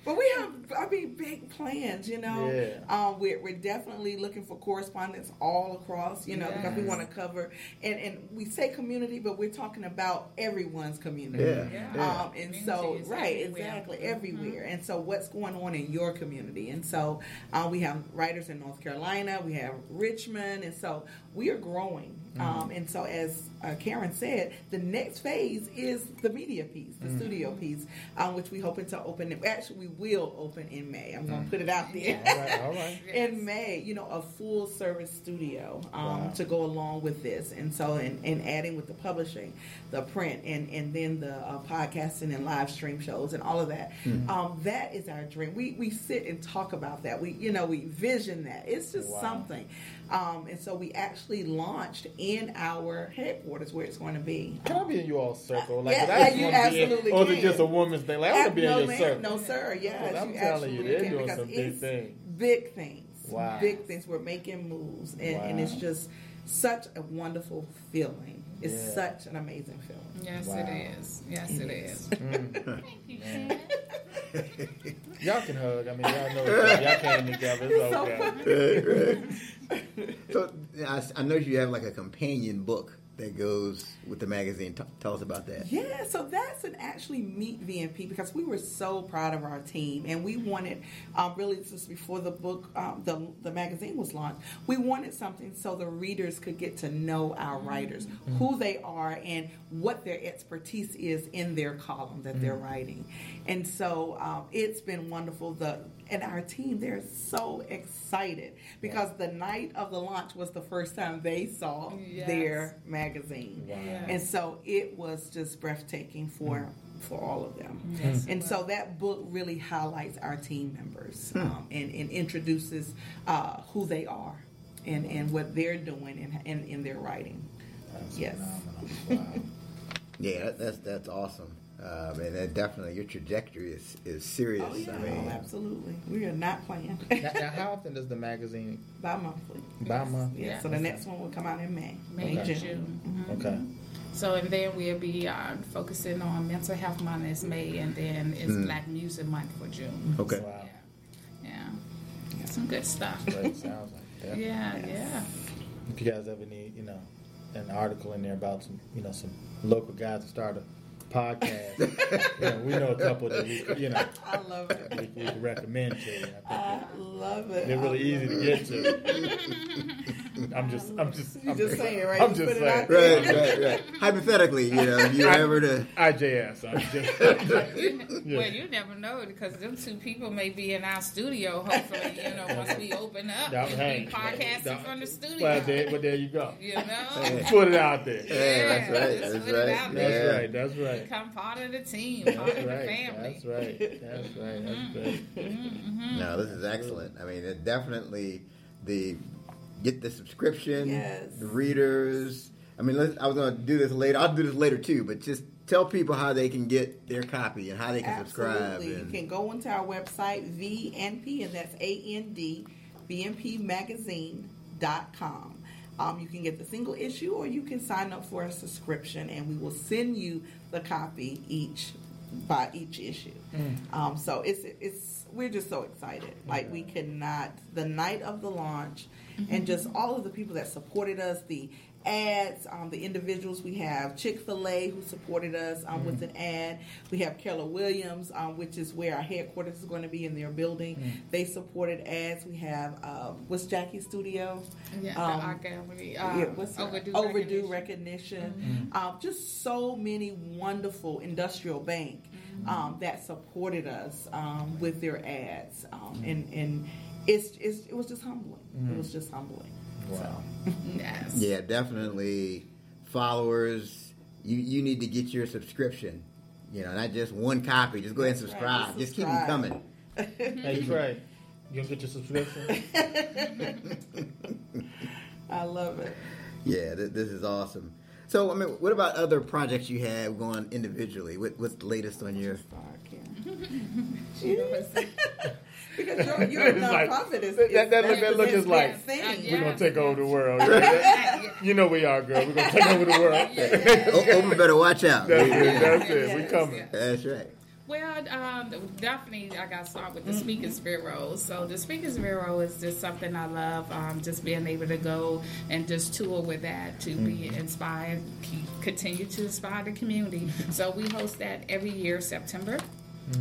But we have, I mean, big plans, you know. Yeah. Um, we're, we're definitely looking for correspondence all across, you know, because we want to cover, and, and we say community, but we're talking about everyone's community. Yeah, Yeah. yeah. Um, and so, Community is right, everywhere. exactly, everywhere. And so, what's going on in your community? And so, uh, we have writers in North Carolina, we have Richmond, and so we are growing. Um, and so, as uh, Karen said, the next phase is the media piece, the studio piece, um, which we hoping to open. Actually, we will open in May. I'm going to put it out there. All right, all right. in May, you know, a full service studio um, Wow. to go along with this, and so and, and adding with the publishing, the print, and and then the uh, podcasting and live stream shows and all of that. Um, that is our dream. We we sit and talk about that. We you know we vision that. It's just Wow. something, um, and so we actually launched in our headquarters where it's going to be. Can I be in you all circle? Like, Yeah, 'cause yeah, you wanna be in- absolutely Or is it just a woman's thing? Like, I want to be in no, your ma'am, circle. no, sir. Yes, I'm you telling you, absolutely they're can doing because some big it's things. Big things. Wow. Big things. We're making moves, and, and it's just such a wonderful feeling. It's Yeah. such an amazing feeling. Yes, Wow. it is. Yes, It it is. is. Mm. Thank you, Ken. Y'all can hug. I mean, y'all know each other. y'all came together. It's so okay. Right, right. So I, I know you have like a companion book that goes with the magazine. T- tell us about that. Yeah, so that's an actually meet VMP because we were so proud of our team and we wanted um, really just before the book um, the the magazine was launched, we wanted something so the readers could get to know our writers, who they are, and what their expertise is in their column that they're writing, and so um, it's been wonderful. The and our team they're so excited because the night of the launch was the first time they saw Yes. their magazine. Wow. And so it was just breathtaking for for all of them. Yes, And so that book really highlights our team members um, and, and introduces uh, who they are and, and what they're doing in, in, in their writing. That's Yes. Wow. Yeah, that, that's that's awesome. Um, and that definitely your trajectory is, is serious. Oh, yeah, I mean, oh, absolutely. We are not playing. now, now, how often does the magazine Bi monthly. by month? Yeah, Yeah. so the next one will come out in May. May, Okay. June. Mhm. Okay. So and then we'll be uh, focusing on mental health month is May, and then it's Mm. Black Music Month for June. okay. Wow. Yeah, yeah, some good stuff. Great. Sounds like that. Yeah, Yes. yeah. If you guys ever need, you know, an article in there about some, you know, some local guys to start a podcast. you know, we know a couple that we, you know, I love it. we, we could recommend to you. I I love it. they're really I easy to get to. I'm just, I'm just, I'm just saying, right? I'm just saying. Right, right, right. Hypothetically, you know, if you I- ever to. IJS. I'm just, yeah. Well, you never know because them two people may be in our studio. Hopefully, you know, once we open up, That- we'll hey, be podcasting that- from the studio. well, there, well, there you go. You know, Hey. Put it out there. Yeah, that's right. let's That's right. That's right. That's right. Become part of the team, That's part of the right. family. That's right. That's right. That's great. Mm-hmm. No, this is excellent. I mean, it definitely the get the subscription, Yes. the readers. I mean, let's, I was going to do this later. I'll do this later too, but just tell people how they can get their copy and how they can subscribe. Absolutely. And, You can go onto our website, VNP, and that's A-N-D, VNPmagazine.com. Um, you can get the single issue or you can sign up for a subscription and we will send you the copy each by each issue. Um, so it's it's we're just so excited. Like we cannot the night of the launch and just all of the people that supported us, the ads, um, the individuals we have Chick Fil A who supported us um, with an ad. We have Keller Williams, um, which is where our headquarters is going to be in their building. They supported ads. We have um, what's Jackie's studio? Yeah, Um, the art gallery. Uh, yeah, what's the- overdue, overdue recognition. recognition. Um, just so many wonderful industrial bank um, that supported us um, with their ads, um, and and it's, it's it was just humbling. It was just humbling. Wow. Yes. yeah, definitely followers. You you need to get your subscription. You know, not just one copy. Just go ahead and That's right. subscribe. Just Just keep them coming. Hey Trey, you gonna get your subscription? I love it. Yeah, th- this is awesome. So, I mean, what about other projects you have going individually? What, what's the latest on your? Sorry, Karen. You know, it's- because your, your It's like- nonprofit is, that- is that- that that's look is like- big thing. We're gonna take over the world. You know we are, girl. We're gonna take over the world. Oh, Oprah better watch out. That's it. That's it. Yes, We coming. yes. That's right. Well, um, definitely, I got to start with the Speakers Bureau. So, the Speakers Bureau is just something I love. Um, just being able to go and just tour with that to be inspired, keep, continue to inspire the community. So, we host that every year, September.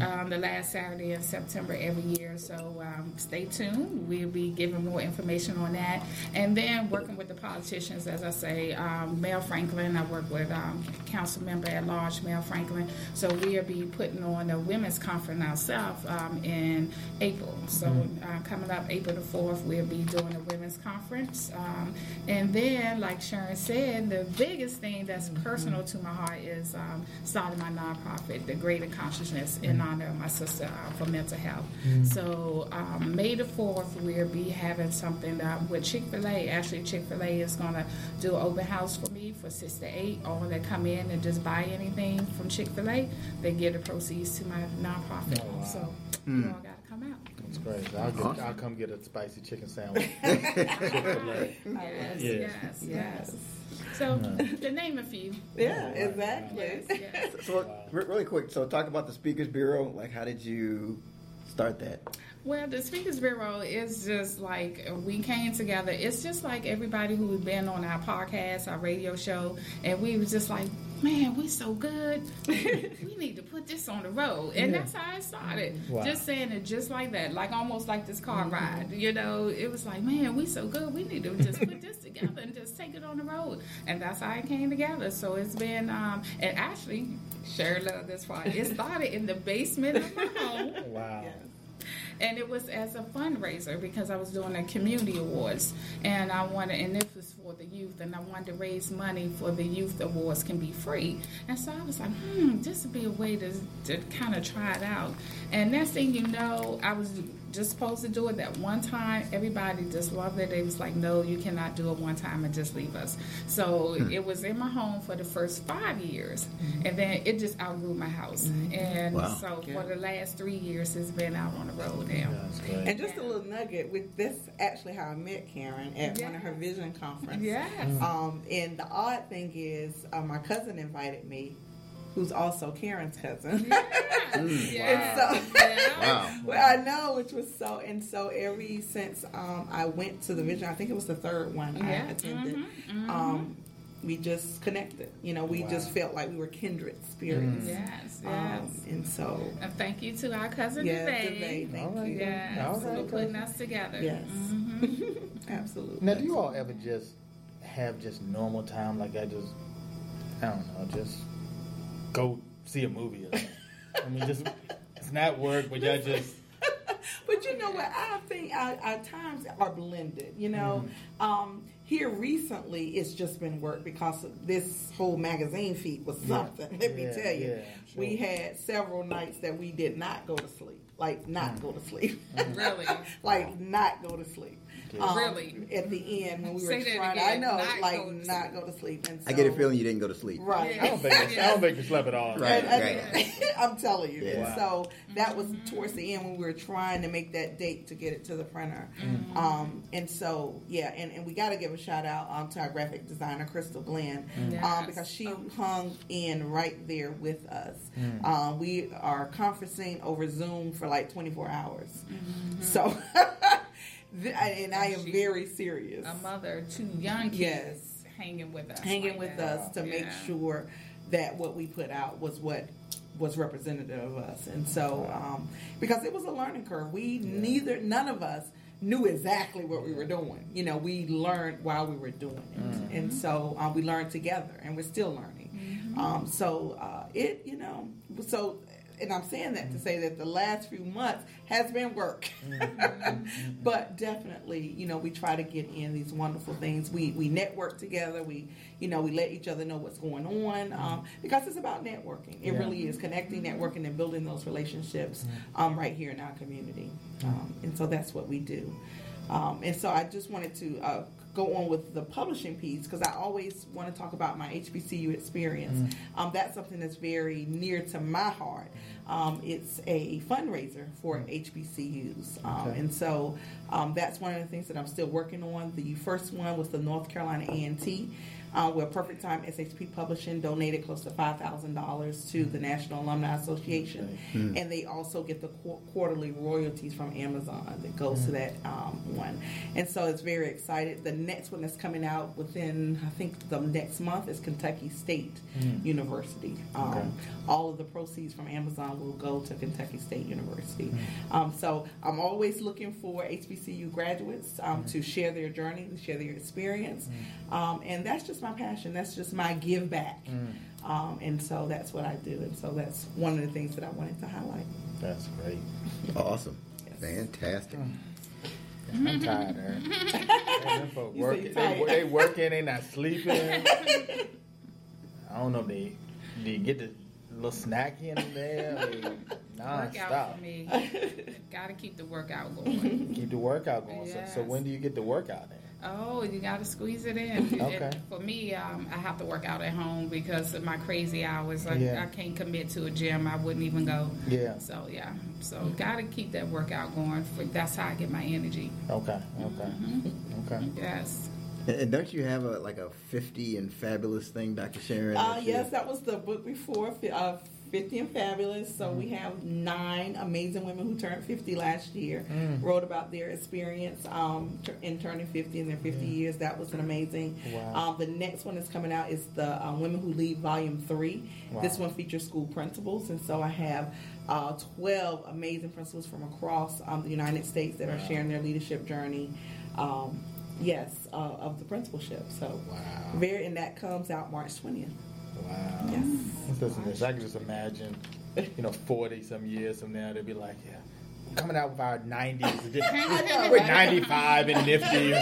Um, the last Saturday in September every year. So um, stay tuned. We'll be giving more information on that. And then working with the politicians, as I say, um, Mel Franklin, I work with um, council member at large, Mel Franklin. So we'll be putting on a women's conference ourselves um, in April. So uh, coming up April the 4th, we'll be doing a women's conference. Um, and then, like Sharon said, the biggest thing that's personal to my heart is um, starting my nonprofit, the Greater Consciousness, in honor of my sister uh, for mental health. So um, May the 4th, we'll be having something uh, with Chick fil A. Actually, Chick fil A is going to do an open house for me for 6 to 8. All that come in and just buy anything from Chick fil A, they give the proceeds to my nonprofit. Oh, wow. So you all got to come out. That's great. I'll, get, Awesome. I'll come get a spicy chicken sandwich. Yes, Yes. yes, yes. So, to name a few. Yeah, exactly. Yes, yes. So, re- really quick. So, talk about the Speakers Bureau. Like, how did you start that? Well, the Speakers Bureau is just like we came together. It's just like everybody who's been on our podcast, our radio show, and we was just like, man, we so good. we need to put this on the road, and that's how it started. Wow. Just saying it just like that, like almost like this car ride. You know, it was like, man, we so good. We need to just put this together and just take it on the road, and that's how it came together. So it's been, um, and actually, Sherry loved this part. It started in the basement of my home. Wow. And it was as a fundraiser because I was doing a community awards, and I wanted, and this was for the youth, and I wanted to raise money for the youth awards can be free. And so I was like, hmm, this would be a way to to kind of try it out. And next thing you know, I was just supposed to do it that one time. Everybody just loved it. They was like, no, you cannot do it one time and just leave us. So it was in my home for the first five years, and then it just outgrew my house. And Wow. so Yeah. for the last three years, it's been out on the road now. That's great. And just a little nugget with this, actually, how I met Karen at one of her vision conferences. Yes. Um, and the odd thing is, uh, my cousin invited me, who's also Karen's cousin. Yeah. So- Yeah. Wow. well, I know, which was so, and so every since um, I went to the vision, I think it was the third one I Yeah. attended. Mhm, mhm. Um, we just connected. You know, we Wow. just felt like we were kindred spirits. Yes, yes. Um, and so, and thank you to our cousin yeah, Devay. Devay, thank All right. you. Yes, for right, putting us together. Yes. Mhm. Absolutely. Now, do you all ever just have just normal time? Like I just, I don't know, just go see a movie. I mean, just it's not work, but y'all just But you know what? I think our, our times are blended. You know, mm-hmm. um, here recently it's just been work because of this whole magazine feed was Yeah. something. Let me Yeah, tell you, yeah, we had several nights that we did not go to sleep. Like not mm. go to sleep. Mm-hmm. Really? like not go to sleep. Um, Really? At the end when we were Say that trying, again, I know, not like go not sleep. go to sleep. And I get a feeling you didn't go to sleep. Right. I don't think I don't think you slept at all. Right. And- and- I'm telling you. Yeah. And Wow. so that was towards the end when we were trying to make that date to get it to the printer. Mm-hmm. Um, and so, yeah, and, and we got to give a shout out um, to our graphic designer, Crystal Glenn, um, Yes. because she Oh. hung in right there with us. Mm. Um, we are conferencing over Zoom for like 24 hours. Mm-hmm. So, th- and I am very serious. A mother, two young kids Yes. hanging with us. hanging like with that. us to make sure that what we put out was what was representative of us. And so, um, because it was a learning curve, we neither, none of us knew exactly what we were doing. You know, we learned while we were doing it. And so um, we learned together and we're still learning. Um, so uh, it, you know, so, and I'm saying that to say that the last few months has been work. but definitely, you know, we try to get in these wonderful things. We we network together. We you know we let each other know what's going on um, because it's about networking. It Yeah. really is connecting, networking, and building those relationships um, right here in our community. Um, and so that's what we do. Um, and so I just wanted to uh, go on with the publishing piece because I always want to talk about my HBCU experience. Um, that's something that's very near to my heart. Um, it's a fundraiser for HBCUs. Um, Okay. And so um, that's one of the things that I'm still working on. The first one was the North Carolina A&T. Uh, where Perfect Time SHP Publishing donated close to five thousand dollars to the National Alumni Association, and they also get the qu- quarterly royalties from Amazon that goes to that um, one. And so it's very excited. The next one that's coming out within I think the next month is Kentucky State University. Um, Okay. All of the proceeds from Amazon will go to Kentucky State University. Um, so I'm always looking for HBCU graduates um, to share their journey, to share their experience, um, and that's just my passion. That's just my give back. Um, and so that's what I do. And so that's one of the things that I wanted to highlight. That's great. Awesome. Fantastic. I'm tired, Aaron. Man, folk working, you they, tired. they working, they not sleeping. I don't know if they, do get the little snack in there? I mean, Workout non-stop. for me. Got to keep the workout going. Keep the workout going. So, so when do you get the workout in? Oh, you got to squeeze it in. Okay. And for me, um, I have to work out at home because of my crazy hours. I, Yeah. I can't commit to a gym. I wouldn't even go. Yeah. So yeah. So got to keep that workout going. For that's how I get my energy. Okay, okay, Mm-hmm. okay. Yes. And, and don't you have a like a 50 and fabulous thing, Dr. Sharon? Uh, yes, that was the book before uh, 50 and Fabulous. So we have nine amazing women who turned 50 last year, wrote about their experience um, in turning 50 in their 50 years. That was an amazing. Wow. Um, the next one that's coming out is the uh, Women Who Lead Volume 3. Wow. This one features school principals. And so I have uh, 12 amazing principals from across um, the United States that are sharing their leadership journey. Um, yes, uh, of the principalship. So Wow. very, and that comes out March 20th. Wow. Yes. Listen to. I can just imagine, you know, 40 some years from now, they'll be like, yeah, we're coming out with our 90s. edition. We're 95 and nifty.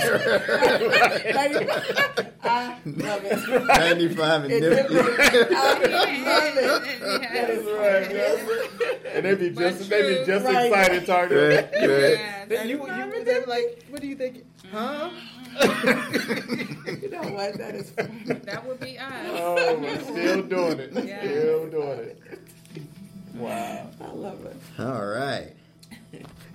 I love it. 95 and It nifty. definitely- I love it. Yes. right, yes. And they'd be just, they be just Right. excited talking. Right, right. Yes. Then you, you, they be like, what do you think? Huh? Mm-hmm. You know what? That is funny. That would be us. Oh, we're still doing it. Yeah. Still doing it. Wow. I love it. All right.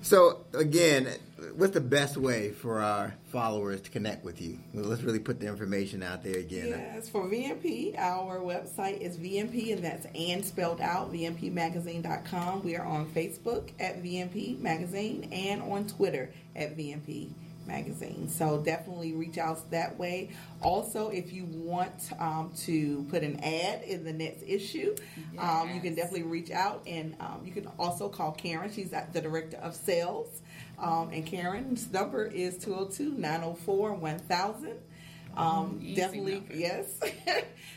So again, what's the best way for our followers to connect with you? Well, let's really put the information out there again. Yes, for VMP, our website is VMP, and that's and spelled out, VMPmagazine.com. We are on Facebook at VMP Magazine and on Twitter at VMP magazine. So definitely reach out that way. Also, if you want um, to put an ad in the next issue, um, you can definitely reach out and um, you can also call Karen. She's at the director of sales. Um, and Karen's number is 202 904 1000. Um, definitely, number. yes.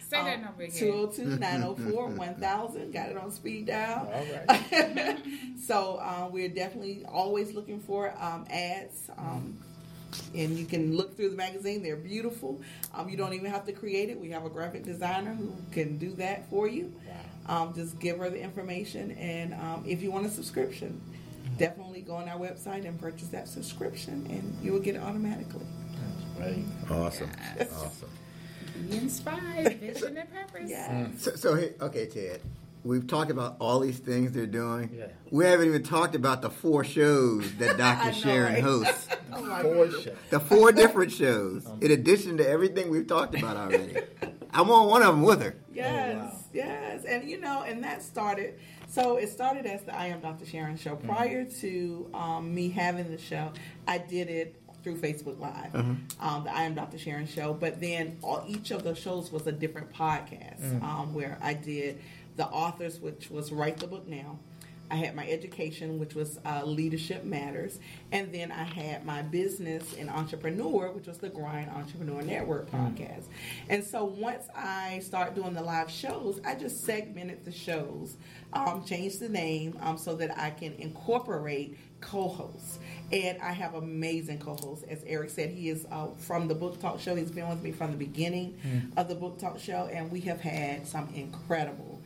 Say that number again. 202 904 1000. Got it on speed dial. All right. so uh, we're definitely always looking for um, ads. Um, and you can look through the magazine; they're beautiful. Um, you don't even have to create it. We have a graphic designer who can do that for you. Um, just give her the information, and um, if you want a subscription, definitely go on our website and purchase that subscription, and you will get it automatically. Right. Awesome. Yes. Awesome. Be inspired, vision and purpose. Yeah. So, so hey, okay, Ted. We've talked about all these things they're doing. Yeah. We haven't even talked about the four shows that Dr. know, Sharon right? hosts. Oh my Four goodness. shows. The four different shows, in addition to everything we've talked about already. I'm on one of them with her. Yes, Oh, wow. yes, and you know, and that started. So it started as the I Am Dr. Sharon show. Mm-hmm. Prior to um, me having the show, I did it through Facebook Live, um, the I Am Dr. Sharon show. But then all, each of the shows was a different podcast Mm. um, where I did the authors, which was Write the Book Now. I had my education, which was uh, Leadership Matters, and then I had my business and entrepreneur, which was the Grind Entrepreneur Network podcast. And so once I started doing the live shows, I just segmented the shows, um, changed the name um, so that I can incorporate co-hosts. And I have amazing co-hosts. As Eric said, he is uh, from the Book Talk Show. He's been with me from the beginning of the Book Talk Show, and we have had some incredible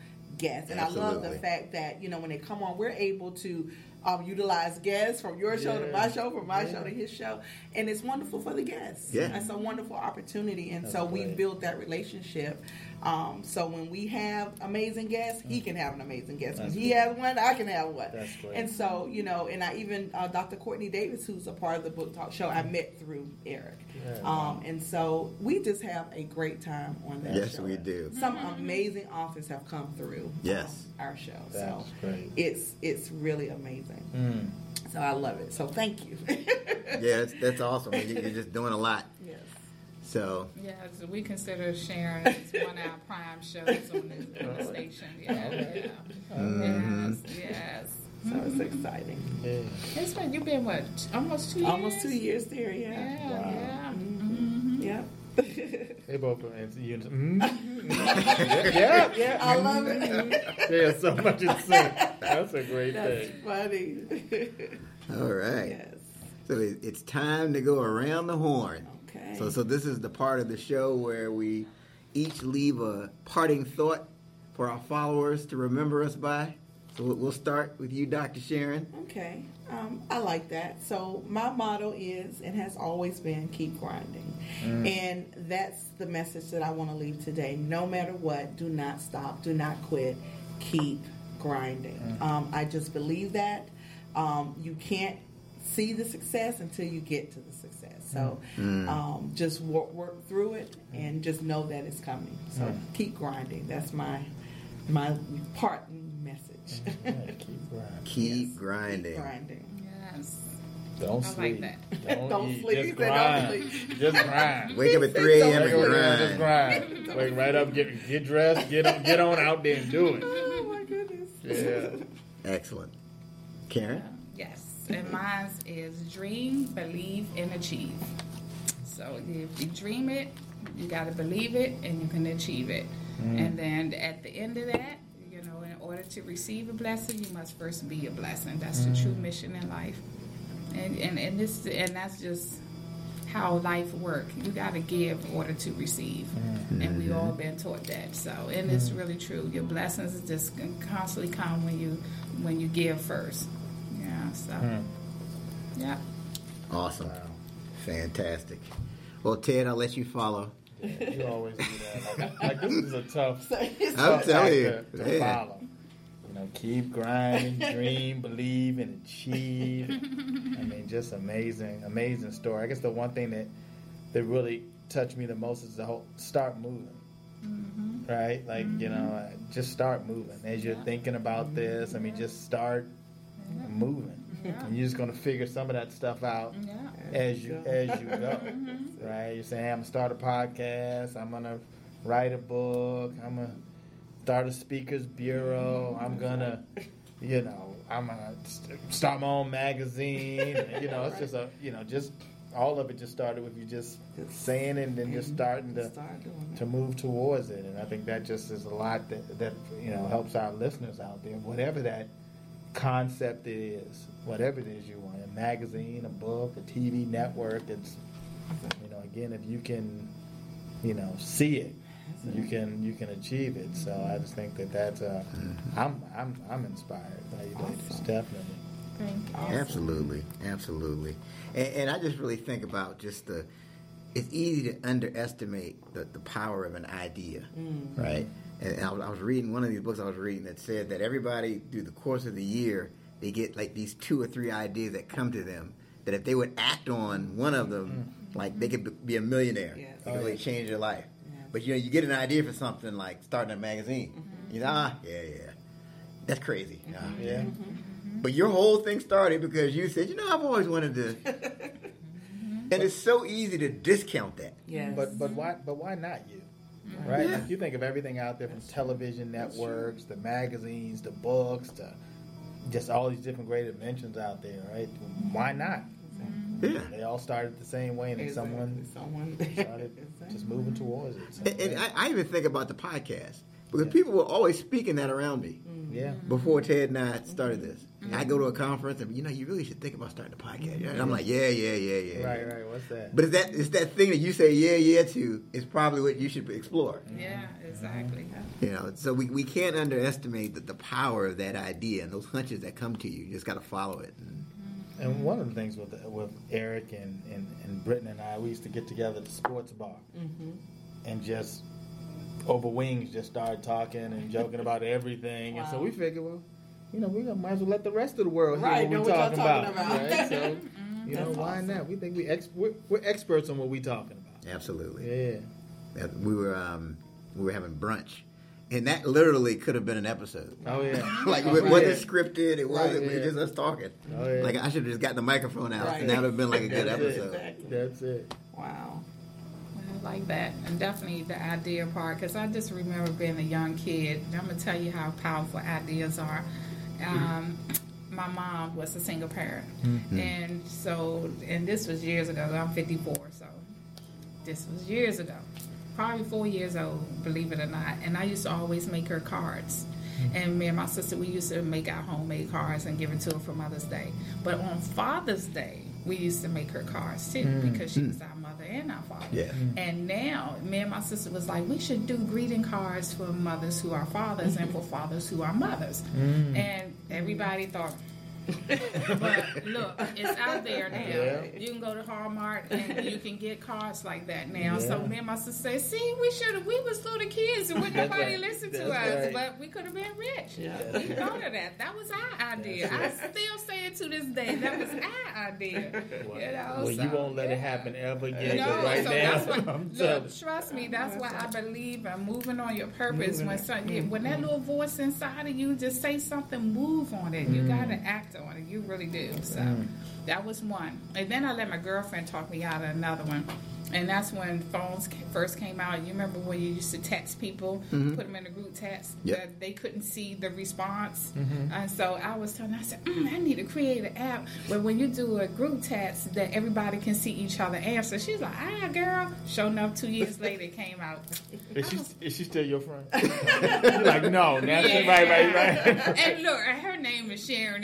guests. And I love the fact that you know when they come on, we're able to um, utilize guests from your show to my show, from my show to his show, and it's wonderful for the guests. Yeah. it's a wonderful opportunity, and That's so we great. built that relationship. Um, so when we have amazing guests, he can have an amazing guest. That's when he has one, I can have one. That's great. And so you know, and I even uh, Dr. Courtney Davis, who's a part of the book talk show, I met through Eric. Yeah. Um, and so we just have a great time on that Yes, show. we do. Some amazing authors have come through. Yes. um, our show. That's so great. it's it's really amazing. Mm. So I love it. So thank you. Yeah, that's, that's awesome. You're just doing a lot. Yes. So, we consider Sharon as one of our prime shows on the, on the station. Yeah, yeah. Mhm. Yes, yes. So it's exciting. Yeah. It's been you've been what almost two years. Almost two years there. Yeah, Yeah. Wow. yeah. Mhm. Mhm. Yep. They both are in unison. Mm. yeah, yeah. I love it. it. There's so much at stake. That's a great That's thing. funny. all right. yes. So it, it's time to go around the horn. Okay. So, so this is the part of the show where we each leave a parting thought for our followers to remember us by. So we'll- start with you, Dr. Sharon. Okay, um, I like that. So my motto is and has always been keep grinding, and that's the message that I want to leave today. No matter what, do not stop, do not quit, keep grinding. Um, I just believe that um, you can't see the success until you get to the success. So um, just work, work through it and just know that it's coming. So keep grinding. That's my my parting message. Yeah, keep grinding. Keep Yes, grinding. Keep grinding. Yes. Don't I like sleep. that. Don't, Don't eat. sleep. Just don't grind. sleep. Just grind. Wake up at 3 a.m. Wake and up, Just grind. grind. Wake right up, get get dressed, get on, get on out there and do it. Oh my goodness. Yeah. Excellent. Karen? And mine is dream, believe, and achieve. So if you dream it, you got to believe it, and you can achieve it. Mm. And then at the end of that, you know, in order to receive a blessing, you must first be a blessing. That's the true mm. mission in life. And and and this and that's just how life work. You got to give in order to receive, mm. and we all mm-hmm. been taught that. So, and it's really true. Your blessings just can constantly come when you when you give first. Yeah. So, Hmm. yeah. Awesome. Wow. Fantastic. Well, Ted, I'll let you follow. Yeah, you always do that. Like, like this is a tough. So I'm tough telling you. to, to Yeah. follow. You know, keep grinding, dream, believe, and achieve. I mean, just amazing, amazing story. I guess the one thing that that really touched me the most is the whole start moving. Right, like you know, uh, just start moving as you're Yeah. thinking about this. I mean, just start and moving. Yeah. And you're just gonna figure some of that stuff out Yeah. as you as you go, mm-hmm. right? You're saying I'm gonna start a podcast. I'm gonna write a book. I'm gonna start a speakers bureau. I'm gonna, you know, I'm gonna start my own magazine. you know, it's just a, you know, just all of it just started with you just saying it and then just mm-hmm. starting to Start to move towards it. And I think that just is a lot that, that you know helps our listeners out there, whatever that concept is, whatever it is you want, a magazine, a book, a TV network. It's you know again if you can you know see it, you can you can achieve it. So I just think that that's uh, I'm I'm I'm inspired by you ladies, Awesome. definitely. Thank you. Absolutely, absolutely. And, and I just really think about just the. It's easy to underestimate the, the power of an idea, right? And I was, I was reading one of these books I was reading that said that everybody through the course of the year they get like these two or three ideas that come to them that if they would act on one of them, mm-hmm. like they could be a millionaire. Yes. It could really oh, change their life. Yes. But you know, you get an idea for something like starting a magazine. Mm-hmm. You know, ah, yeah, yeah, that's crazy. Mm-hmm. Ah, Yeah. but your whole thing started because you said, you know, I've always wanted to. and it's so easy to discount that. Yes. But but why but why not you? Right? Like you think of everything out there from television networks, the magazines, the books, to just all these different great inventions out there, right? Why not? Mm-hmm. Yeah. They all started the same way, and then Exactly. someone someone started just moving towards it. So, And, and I, I even think about the podcast because people were always speaking that around me yeah, before Ted and I started this. I go to a conference and you know you really should think about starting a podcast. And I'm mm-hmm. like, yeah, yeah, yeah, yeah. right, yeah. right. What's that? But it's that it's that thing that you say yeah, yeah to is probably what you should explore. Mm-hmm. Yeah, exactly. Mm-hmm. You know, so we, we can't underestimate the, the power of that idea and those hunches that come to you. You just got to follow it. And, And one of the things with with Eric and, and, and Britton and I, we used to get together at the sports bar Mm-hmm. and just over wings just started talking and joking about everything. And so we figured, well, you know, we might as well let the rest of the world hear Right, what we're talking, talking about. about. Right? So, you know, why awesome. not? We think we ex- we're, we're experts on what we're talking about. absolutely. Yeah. We were um, we were having brunch, and that literally could have been an episode. Oh yeah. like Oh, it right. wasn't scripted. It wasn't. We yeah. were just us talking. Oh, yeah. Like I should have just got the microphone out, Right. and that would have been like a good That's it. episode. That's it. Wow. I like that, and definitely the idea part. Because I just remember being a young kid. and I'm gonna tell you how powerful ideas are. Um, my mom was a single parent, and so and this was years ago. I'm 54, so this was years ago, probably four years old, believe it or not. And I used to always make her cards. And me and my sister, we used to make our homemade cards and give it to her for Mother's Day. But on Father's Day, we used to make her cards too mm. because she mm. was our mother and our father. Yeah. Mm. And now, me and my sister was like, we should do greeting cards for mothers who are fathers mm-hmm. and for fathers who are mothers. And everybody thought, but look, it's out there now. Yeah. You can go to Hallmark and you can get cards like that now. So me and my sister say, see, we should have. We was little kids and wouldn't nobody right. listen to That's us, right. but we could have been rich. Yeah. We thought of that. That was our idea. I still say it to this day. That was our idea. You know, well, you won't let it happen ever again. No, right so now, that's what. Look, trust me, that's why I believe in moving on your purpose. Moving When it. some, yeah, when that little voice inside of you just say something, move on it. You Mm. act on it. You really do. So mm. that was one, and then I let my girlfriend talk me out of another one. And that's when phones first came out. You remember when you used to text people, put them in a group text, Yep. that they couldn't see the response. Mm-hmm. And so I was telling, her, I said, mm, I need to create an app where when you do a group text, that everybody can see each other answer. She's like, ah, girl. Sure enough, two years later, it came out. Is she, is she still your friend? Like, no, now she right, right, right. and look, her name is Sharon.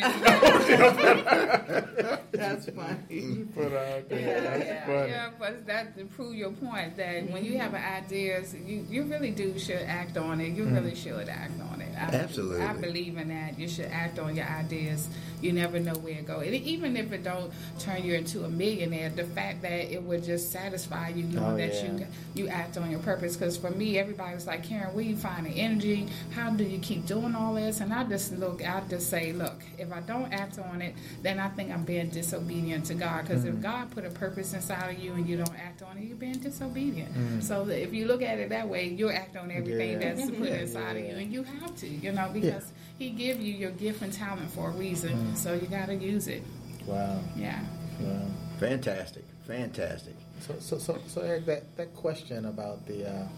That's funny. But, uh, yeah, that's yeah, funny. yeah, but that to prove your point that when you have mm-hmm. ideas, you, you really do should act on it. You really mm-hmm. should act on it. I, Absolutely. I believe in that. You should act on your ideas. You never know where it go. And even if it don't turn you into a millionaire, the fact that it would just satisfy you knowing Oh, that yeah. you you act on your purpose. Because for me, everybody was like, Karen, where you find the energy? How do you keep doing all this? And I just look, I just say, look, if I don't act on it, then I think I'm being disobedient to God. Because Mm. if God put a purpose inside of you and you don't act on it, you're being disobedient. Mm. So if you look at it that way, you'll act on everything Yeah. that's put inside of you, and you have to, you know, because he give you your gift and talent for a reason, so you got to use it. Wow. Yeah. wow. Fantastic, fantastic. So, so, so, so Eric, that, that question about the uh,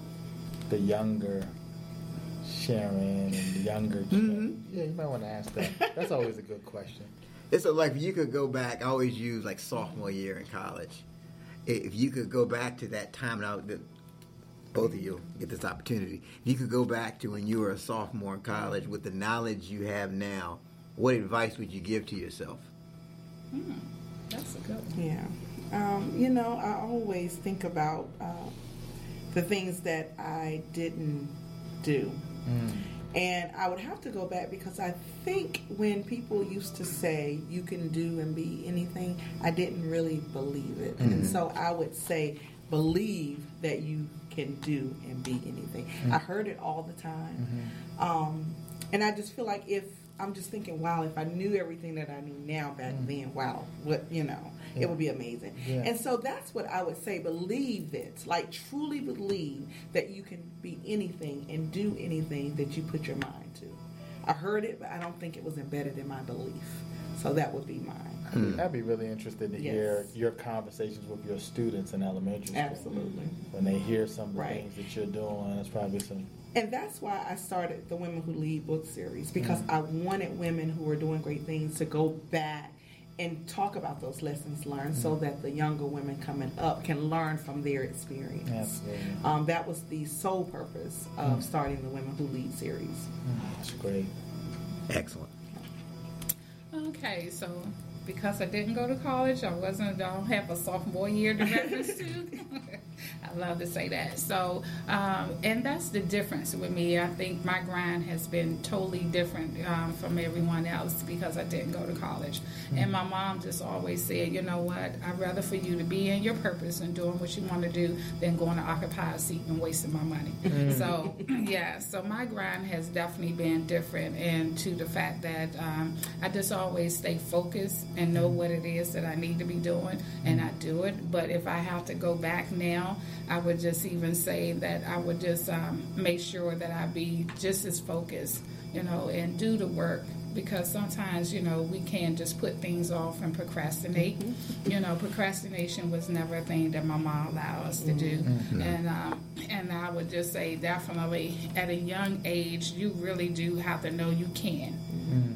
the younger Sharon and the younger, Kim, yeah, you might want to ask that. That's always a good question. It's a, like if you could go back. I always use like sophomore year in college. If you could go back to that time, now that both of you get this opportunity, if you could go back to when you were a sophomore in college with the knowledge you have now, what advice would you give to yourself? That's a good one. Yeah. Um, you know, I always think about uh, the things that I didn't do. And I would have to go back because I think when people used to say you can do and be anything, I didn't really believe it. And so I would say, believe that you can do and be anything. I heard it all the time. Um, and I just feel like if I'm just thinking, wow, if I knew everything that I knew now back mm. then, wow, what, you know, it would be amazing. Yeah. And so that's what I would say. Believe it. Like truly believe that you can be anything and do anything that you put your mind to. I heard it, but I don't think it was embedded in my belief. So that would be mine. I'd be really interested to Yes. hear your conversations with your students in elementary school. Absolutely. When they hear some of the Right. things that you're doing, it's probably some. And that's why I started the Women Who Lead book series because mm. I wanted women who were doing great things to go back and talk about those lessons learned so mm. that the younger women coming up can learn from their experience. Absolutely. Um, that was the sole purpose of mm. starting the Women Who Lead series. That's great. Excellent. Okay, so because I didn't go to college, I wasn't. I don't have a sophomore year to reference to. I love to say that. So, um, and that's the difference with me. I think my grind has been totally different um, from everyone else because I didn't go to college. And my mom just always said, you know what? I'd rather for you to be in your purpose and doing what you want to do than going to occupy a seat and wasting my money. So, yeah. So my grind has definitely been different, and to the fact that um, I just always stay focused and know what it is that I need to be doing, and I do it. But if I have to go back now, I would just even say that I would just um, make sure that I be just as focused, you know, and do the work. Because sometimes you know we can just put things off and procrastinate. You know, procrastination was never a thing that my mom allowed us to do, and um, and I would just say definitely at a young age you really do have to know you can,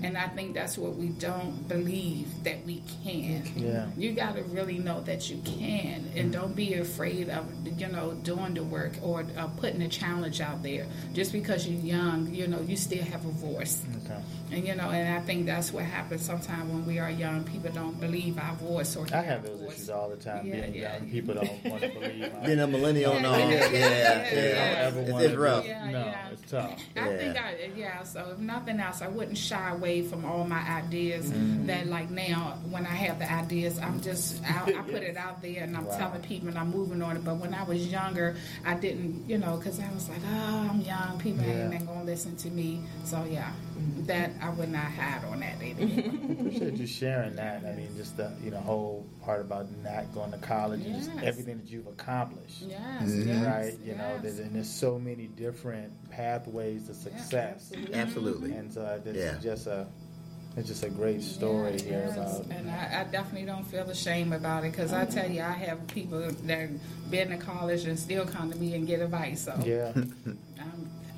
and I think that's what we don't believe that we can. Yeah. You got to really know that you can, and don't be afraid of you know doing the work or uh, putting a challenge out there. Just because you're young, you know you still have a voice. Okay. And you know, and I think that's what happens sometimes when we are young. People don't believe our voice or I have our those voice. issues all the time. Yeah, being yeah. young, people don't want to believe. I, Being a millennial and all. Yeah, Yeah, yeah, yeah. yeah, I yeah. don't ever It's- it's rough. Yeah, no, yeah. it's tough. I Yeah. think I yeah. So if nothing else, I wouldn't shy away from all my ideas. Mm-hmm. That like now, when I have the ideas, I'm just I, I put it out there and I'm Wow. telling people and I'm moving on it. But when I was younger, I didn't, you know, because I was like, oh, I'm young. People Yeah. ain't gonna listen to me. So yeah, that I would not hide on that anymore. appreciate you sharing that. I mean, just the you know whole part about not going to college and just everything that you've accomplished. yes, yes, Right, you know, there's, and there's so many different pathways to success, Absolutely. and so uh, this Yeah. is just a, it's just a great story Yeah, here yes. about. and I, I definitely don't feel ashamed about it because I oh. tell you, I have people that been to college and still come to me and get advice. So Yeah, I'm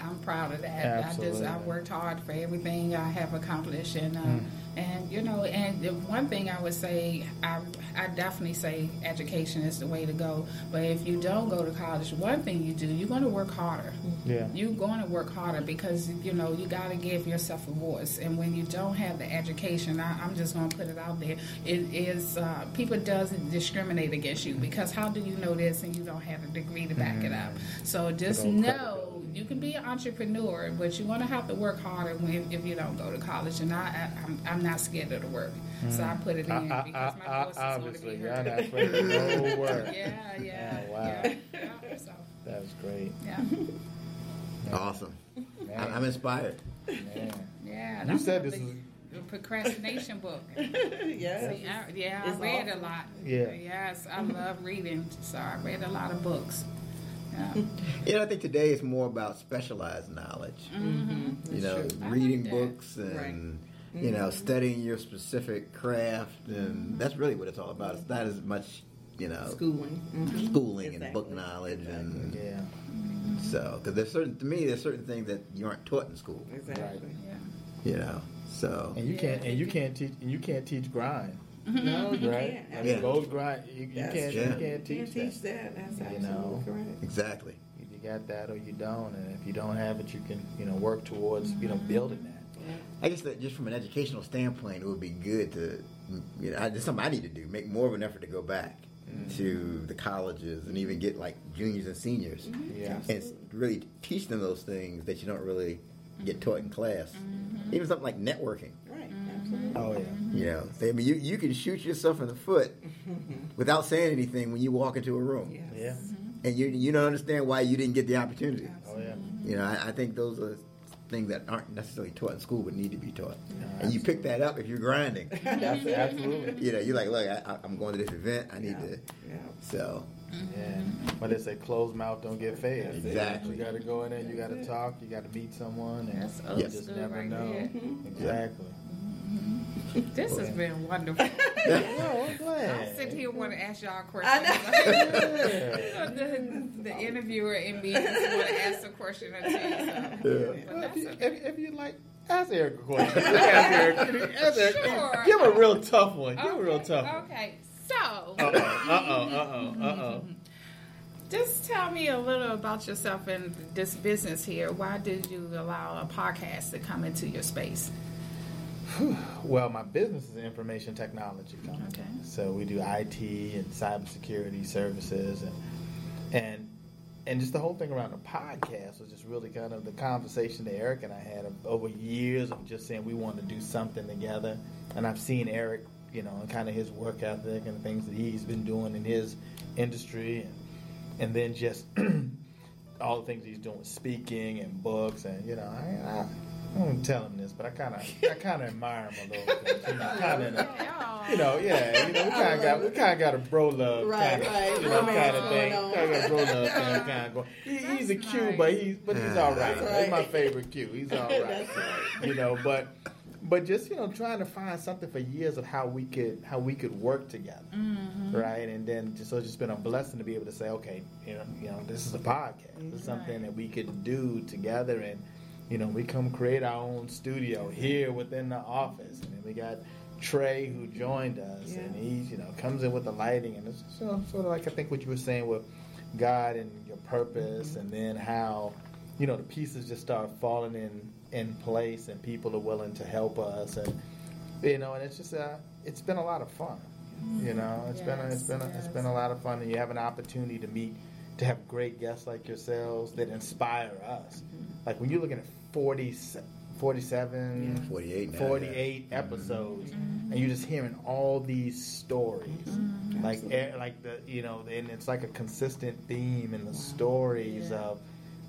I'm proud of that. I just I Absolutely. worked hard for everything I have accomplished, and uh, Mm. and you know, and the one thing I would say, I I definitely say education is the way to go. But if you don't go to college, one thing you do, you're going to work harder. yeah, You're going to work harder because you know you got to give yourself a voice. And when you don't have the education, I, I'm just going to put it out there. It is uh, people does discriminate against you because how do you know this and you don't have a degree to back it up? So just know you can be an entrepreneur, but you're going to have to work harder when if you don't go to college. And I, I I'm, I'm not scared of the work, so I mm. put it in I, I, because I, my I, is going to obviously, be you're heard. not afraid of no word. Yeah, yeah, Oh, wow. yeah, yeah. So, That's great. yeah, Awesome. Man, I- I'm inspired. man. yeah. You said this is- the procrastination book. yes. See, I, yeah, I It's read a lot. Yeah. Yes, I love reading, so I read a lot of books. Yeah. You know, I think today it's more about specialized knowledge. Mm-hmm. Mm-hmm. You know, true. Reading like books and mm-hmm. you know studying your specific craft, and that's really what it's all about. It's not as much you know Schooling. Schooling and book Exactly. knowledge, and Yeah. so because there's certain to me there's certain things that you aren't taught in school. Exactly. Yeah. You know, so And you Yeah, can't and you can't teach and you can't teach grind, Mm-hmm. No, you right? can't. I mean, Yeah. both grind. You, you can't true. you can't teach Can't that. teach that. That's You know. correct. exactly. You got that or you don't, and if you don't have it, you can you know work towards you know mm-hmm. building that. I guess that just from an educational standpoint, it would be good to, you know, it's something I need to do. Make more of an effort to go back mm-hmm. to the colleges and even get like juniors and seniors, Yeah. and s- really teach them those things that you don't really get taught in class. Even something like networking. Right. Absolutely. Oh yeah. You know, I mean, you you can shoot yourself in the foot without saying anything when you walk into a room, Yes. Yeah. and you you don't understand why you didn't get the opportunity. Oh yeah. You know, I, I think those are things that aren't necessarily taught in school but need to be taught. No, and you pick that up if you're grinding. Abs- Absolutely. you know, you're like, look, I, I- I'm going to this event. I need Yeah. to. Yeah. So, Yeah. But they say closed mouth don't get fed. Exactly. You got to go in there. You got to talk. You got to meet someone, and That's you just never right know. there. Exactly. This has been wonderful. I'm glad. I sit here want to ask y'all questions. The, the interviewer in me just want to ask a question or two. So. But Well, if, you, okay. if, if you like, ask Eric a question. ask Eric. Ask Eric. Sure. Give a real tough one. Give him a real tough one. Okay, so. Uh oh. Uh oh. Uh oh. just tell me a little about yourself and this business here. Why did you allow a podcast to come into your space? Well, my business is information technology company. Okay. So we do IT and cybersecurity services, and and and just the whole thing around the podcast was just really kind of the conversation that Eric and I had over years of just saying we want to do something together. And I've seen Eric, you know, and kind of his work ethic and the things that he's been doing in his industry, and and then just all the things he's doing, with speaking and books, and you know, I. I I won't tell him this, but I kind of, I kind of admire him a little bit. You know, kind of, Yeah. you know, yeah, you know, we kind of got, we kind of got a bro love, Right, kind of, right. you know, kind of thing. on. Kind of got bro love thing, kind of going. He, he's a That's Q, nice. but he's, but he's all right. That's He's my favorite Q. He's all right. Right. You know, but, but just you know, trying to find something for years of how we could, how we could work together, Mm-hmm. right? And then just so it's just been a blessing to be able to say, okay, you know, you know, this is a podcast. This is something Right. that we could do together and you know, we come create our own studio here within the office, and then we got Trey who joined us, Yeah. and he, you know, comes in with the lighting, and it's you know, sort of like I think what you were saying with God and your purpose, mm-hmm. and then how, you know, the pieces just start falling in in place, and people are willing to help us, and you know, and it's just uh, it's been a lot of fun, mm-hmm. you know, it's been a, it's been a, it's Yes, been a lot of fun, and you have an opportunity to meet. To have great guests like yourselves that inspire us. Mm-hmm. Like when you're looking at 40, 47, 48 now, 48 episodes, mm-hmm. Mm-hmm. and you're just hearing all these stories. Mm-hmm. Like, eh, like the, you know, and it's like a consistent theme in the stories Yeah. of,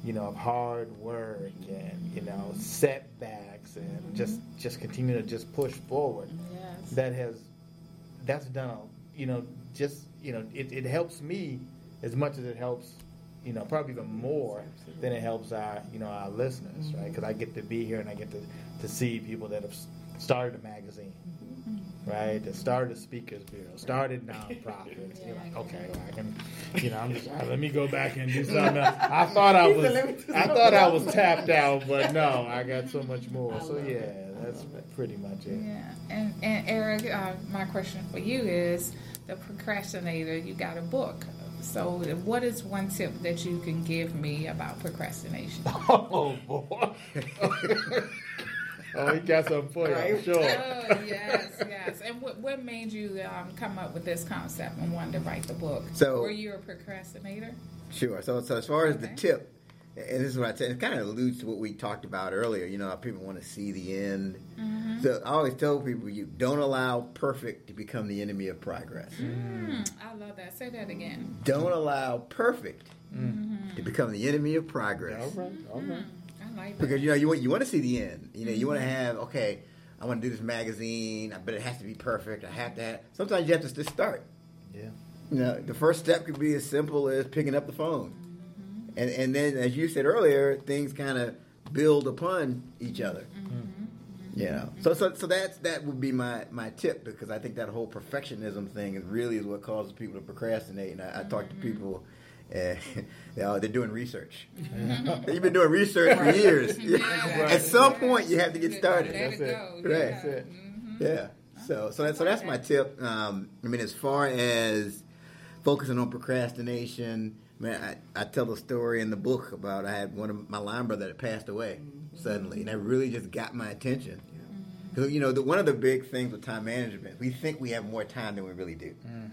you know, of hard work and, you know, setbacks and just, just continue to just push forward. Yes. That has, that's done, a, you know, just, you know, it, it helps me as much as it helps, you know, probably even more than it helps our, you know, our listeners, right? Because I get to be here and I get to, to see people that have started a magazine, right? That started a speakers bureau, started nonprofits. You're like, okay, well, I can, you know, I'm just uh, let me go back and do something. else. I thought I was, I thought I was tapped out, but no, I got so much more. So yeah, that's pretty much it. Yeah, and and Eric, uh, my question for you is the procrastinator. You got a book. So, what is one tip that you can give me about procrastination? Oh boy. oh, he got something for you, Right. sure. oh yes, yes. And what what made you um, come up with this concept and wanted to write the book? So- were you a procrastinator? Sure. So, so as far as the tip, and this is what I said, it kind of alludes to what we talked about earlier. You know, how people want to see the end. Mm-hmm. So I always tell people, you don't allow perfect to become the enemy of progress. Mm, I love that. Say that again. Don't allow perfect mm-hmm. to become the enemy of progress. All right, all right. Mm, I like that. Because you know you want you want to see the end. You know you want to mm-hmm. have okay. I want to do this magazine, I but it has to be perfect. I have to have. Sometimes you have to just start. Yeah. You know, the first step could be as simple as picking up the phone. And and then as you said earlier, things kind of build upon each other. Mm-hmm. You know, mm-hmm. so so so that's that would be my my tip because I think that whole perfectionism thing is really is what causes people to procrastinate. And I, I talk to mm-hmm. people. Eh, and they are, they're doing research. You've been doing research for years. At some point, you have to get started. Let That's it it. go. Right. Yeah. That's it. Yeah. So so that's so that's my tip. Um, I mean, as far as focusing on procrastination, man, I, I tell the story in the book about I had one of my line brother that passed away mm-hmm. suddenly, and that really just got my attention. Because you know, the, one of the big things with time management, we think we have more time than we really do. Mm.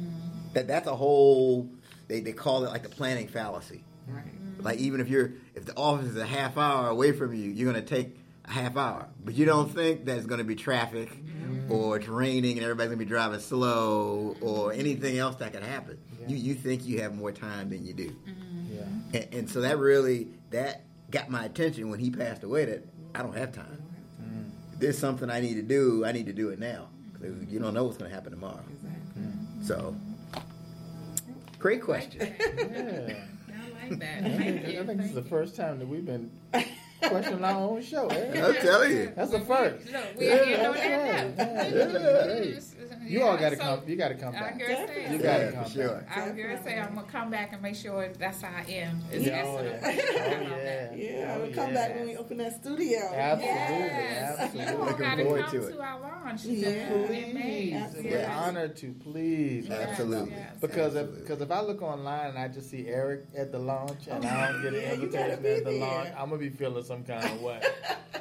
Mm. That that's a whole. They they call it like the planning fallacy. Right. Like even if you're if the office is a half hour away from you, you're gonna take a half hour, but you don't think that it's gonna be traffic or it's raining and everybody's gonna be driving slow or anything else that could happen. Yeah. You you think you have more time than you do, mm-hmm. Yeah. and, and so that really that got my attention when he passed away. That I don't have time. Mm-hmm. If there's something I need to do, I need to do it now. 'Cause you don't know what's gonna happen tomorrow. Exactly. Mm-hmm. So, great question. Yeah. I like that. I think, you. I think this is the first time that we've been questioning our own show. eh? I'll tell you. That's the first. Look, we Yeah, ain't doing that's that right. now. Yeah, this is great. You all got to So, come. You got to come I back. hear say, You got Yeah, to come sure. back. I hear say I'm gonna come back and make sure that's how I am. It's Yeah, oh, yeah. Oh, yeah. Yeah, Oh, we'll come yeah. back when we open that studio. Absolutely. Yes, Absolutely. you all got to come to to, our launch Yeah. in May. We're Yes. honored to please. Yes, Absolutely. yes. Because if, because if I look online and I just see Eric at the launch and Oh, I don't get an yeah, gotta invitation at the launch, I'm gonna be feeling some kind of way.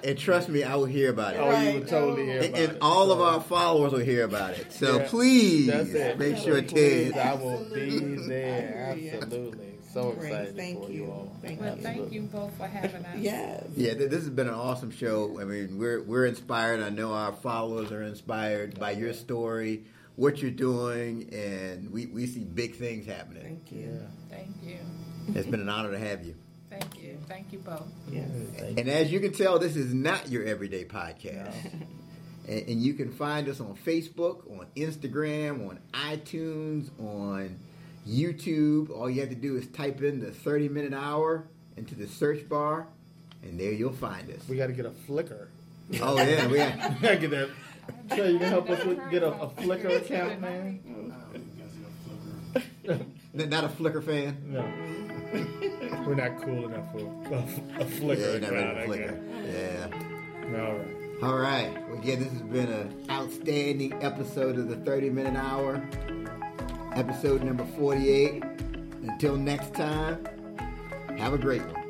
And trust me, I will hear about it. Oh, you Right. would totally hear about and it. And all of our followers will hear about it. So Yeah. please make sure Please, Ted. I will be there. I hear you. Absolutely. So Great. excited Thank for you. you all. Thank Well, you. thank you both for having us. Yes. Yeah, th- this has been an awesome show. I mean, we're we're inspired. I know our followers are inspired by your story, what you're doing, and we, we see big things happening. Thank Yeah. you. Thank you. It's been an honor to have you. Thank you. Thank you both. Yes. Thank And as you can tell, this is not your everyday podcast. And, and you can find us on Facebook, on Instagram, on iTunes, on YouTube. All you have to do is type in the 30 minute hour into the search bar, and there you'll find us. We got to get a Flickr. Oh, yeah, we gotta get that. So you can help us with, get a, a Flickr account, man. not a Flickr fan. No, we're not cool enough for a, a Yeah, not ready account. Yeah. All right. All right. Well, again, this has been an outstanding episode of the 30 Minute Hour, episode number 48. Until next time, have a great one.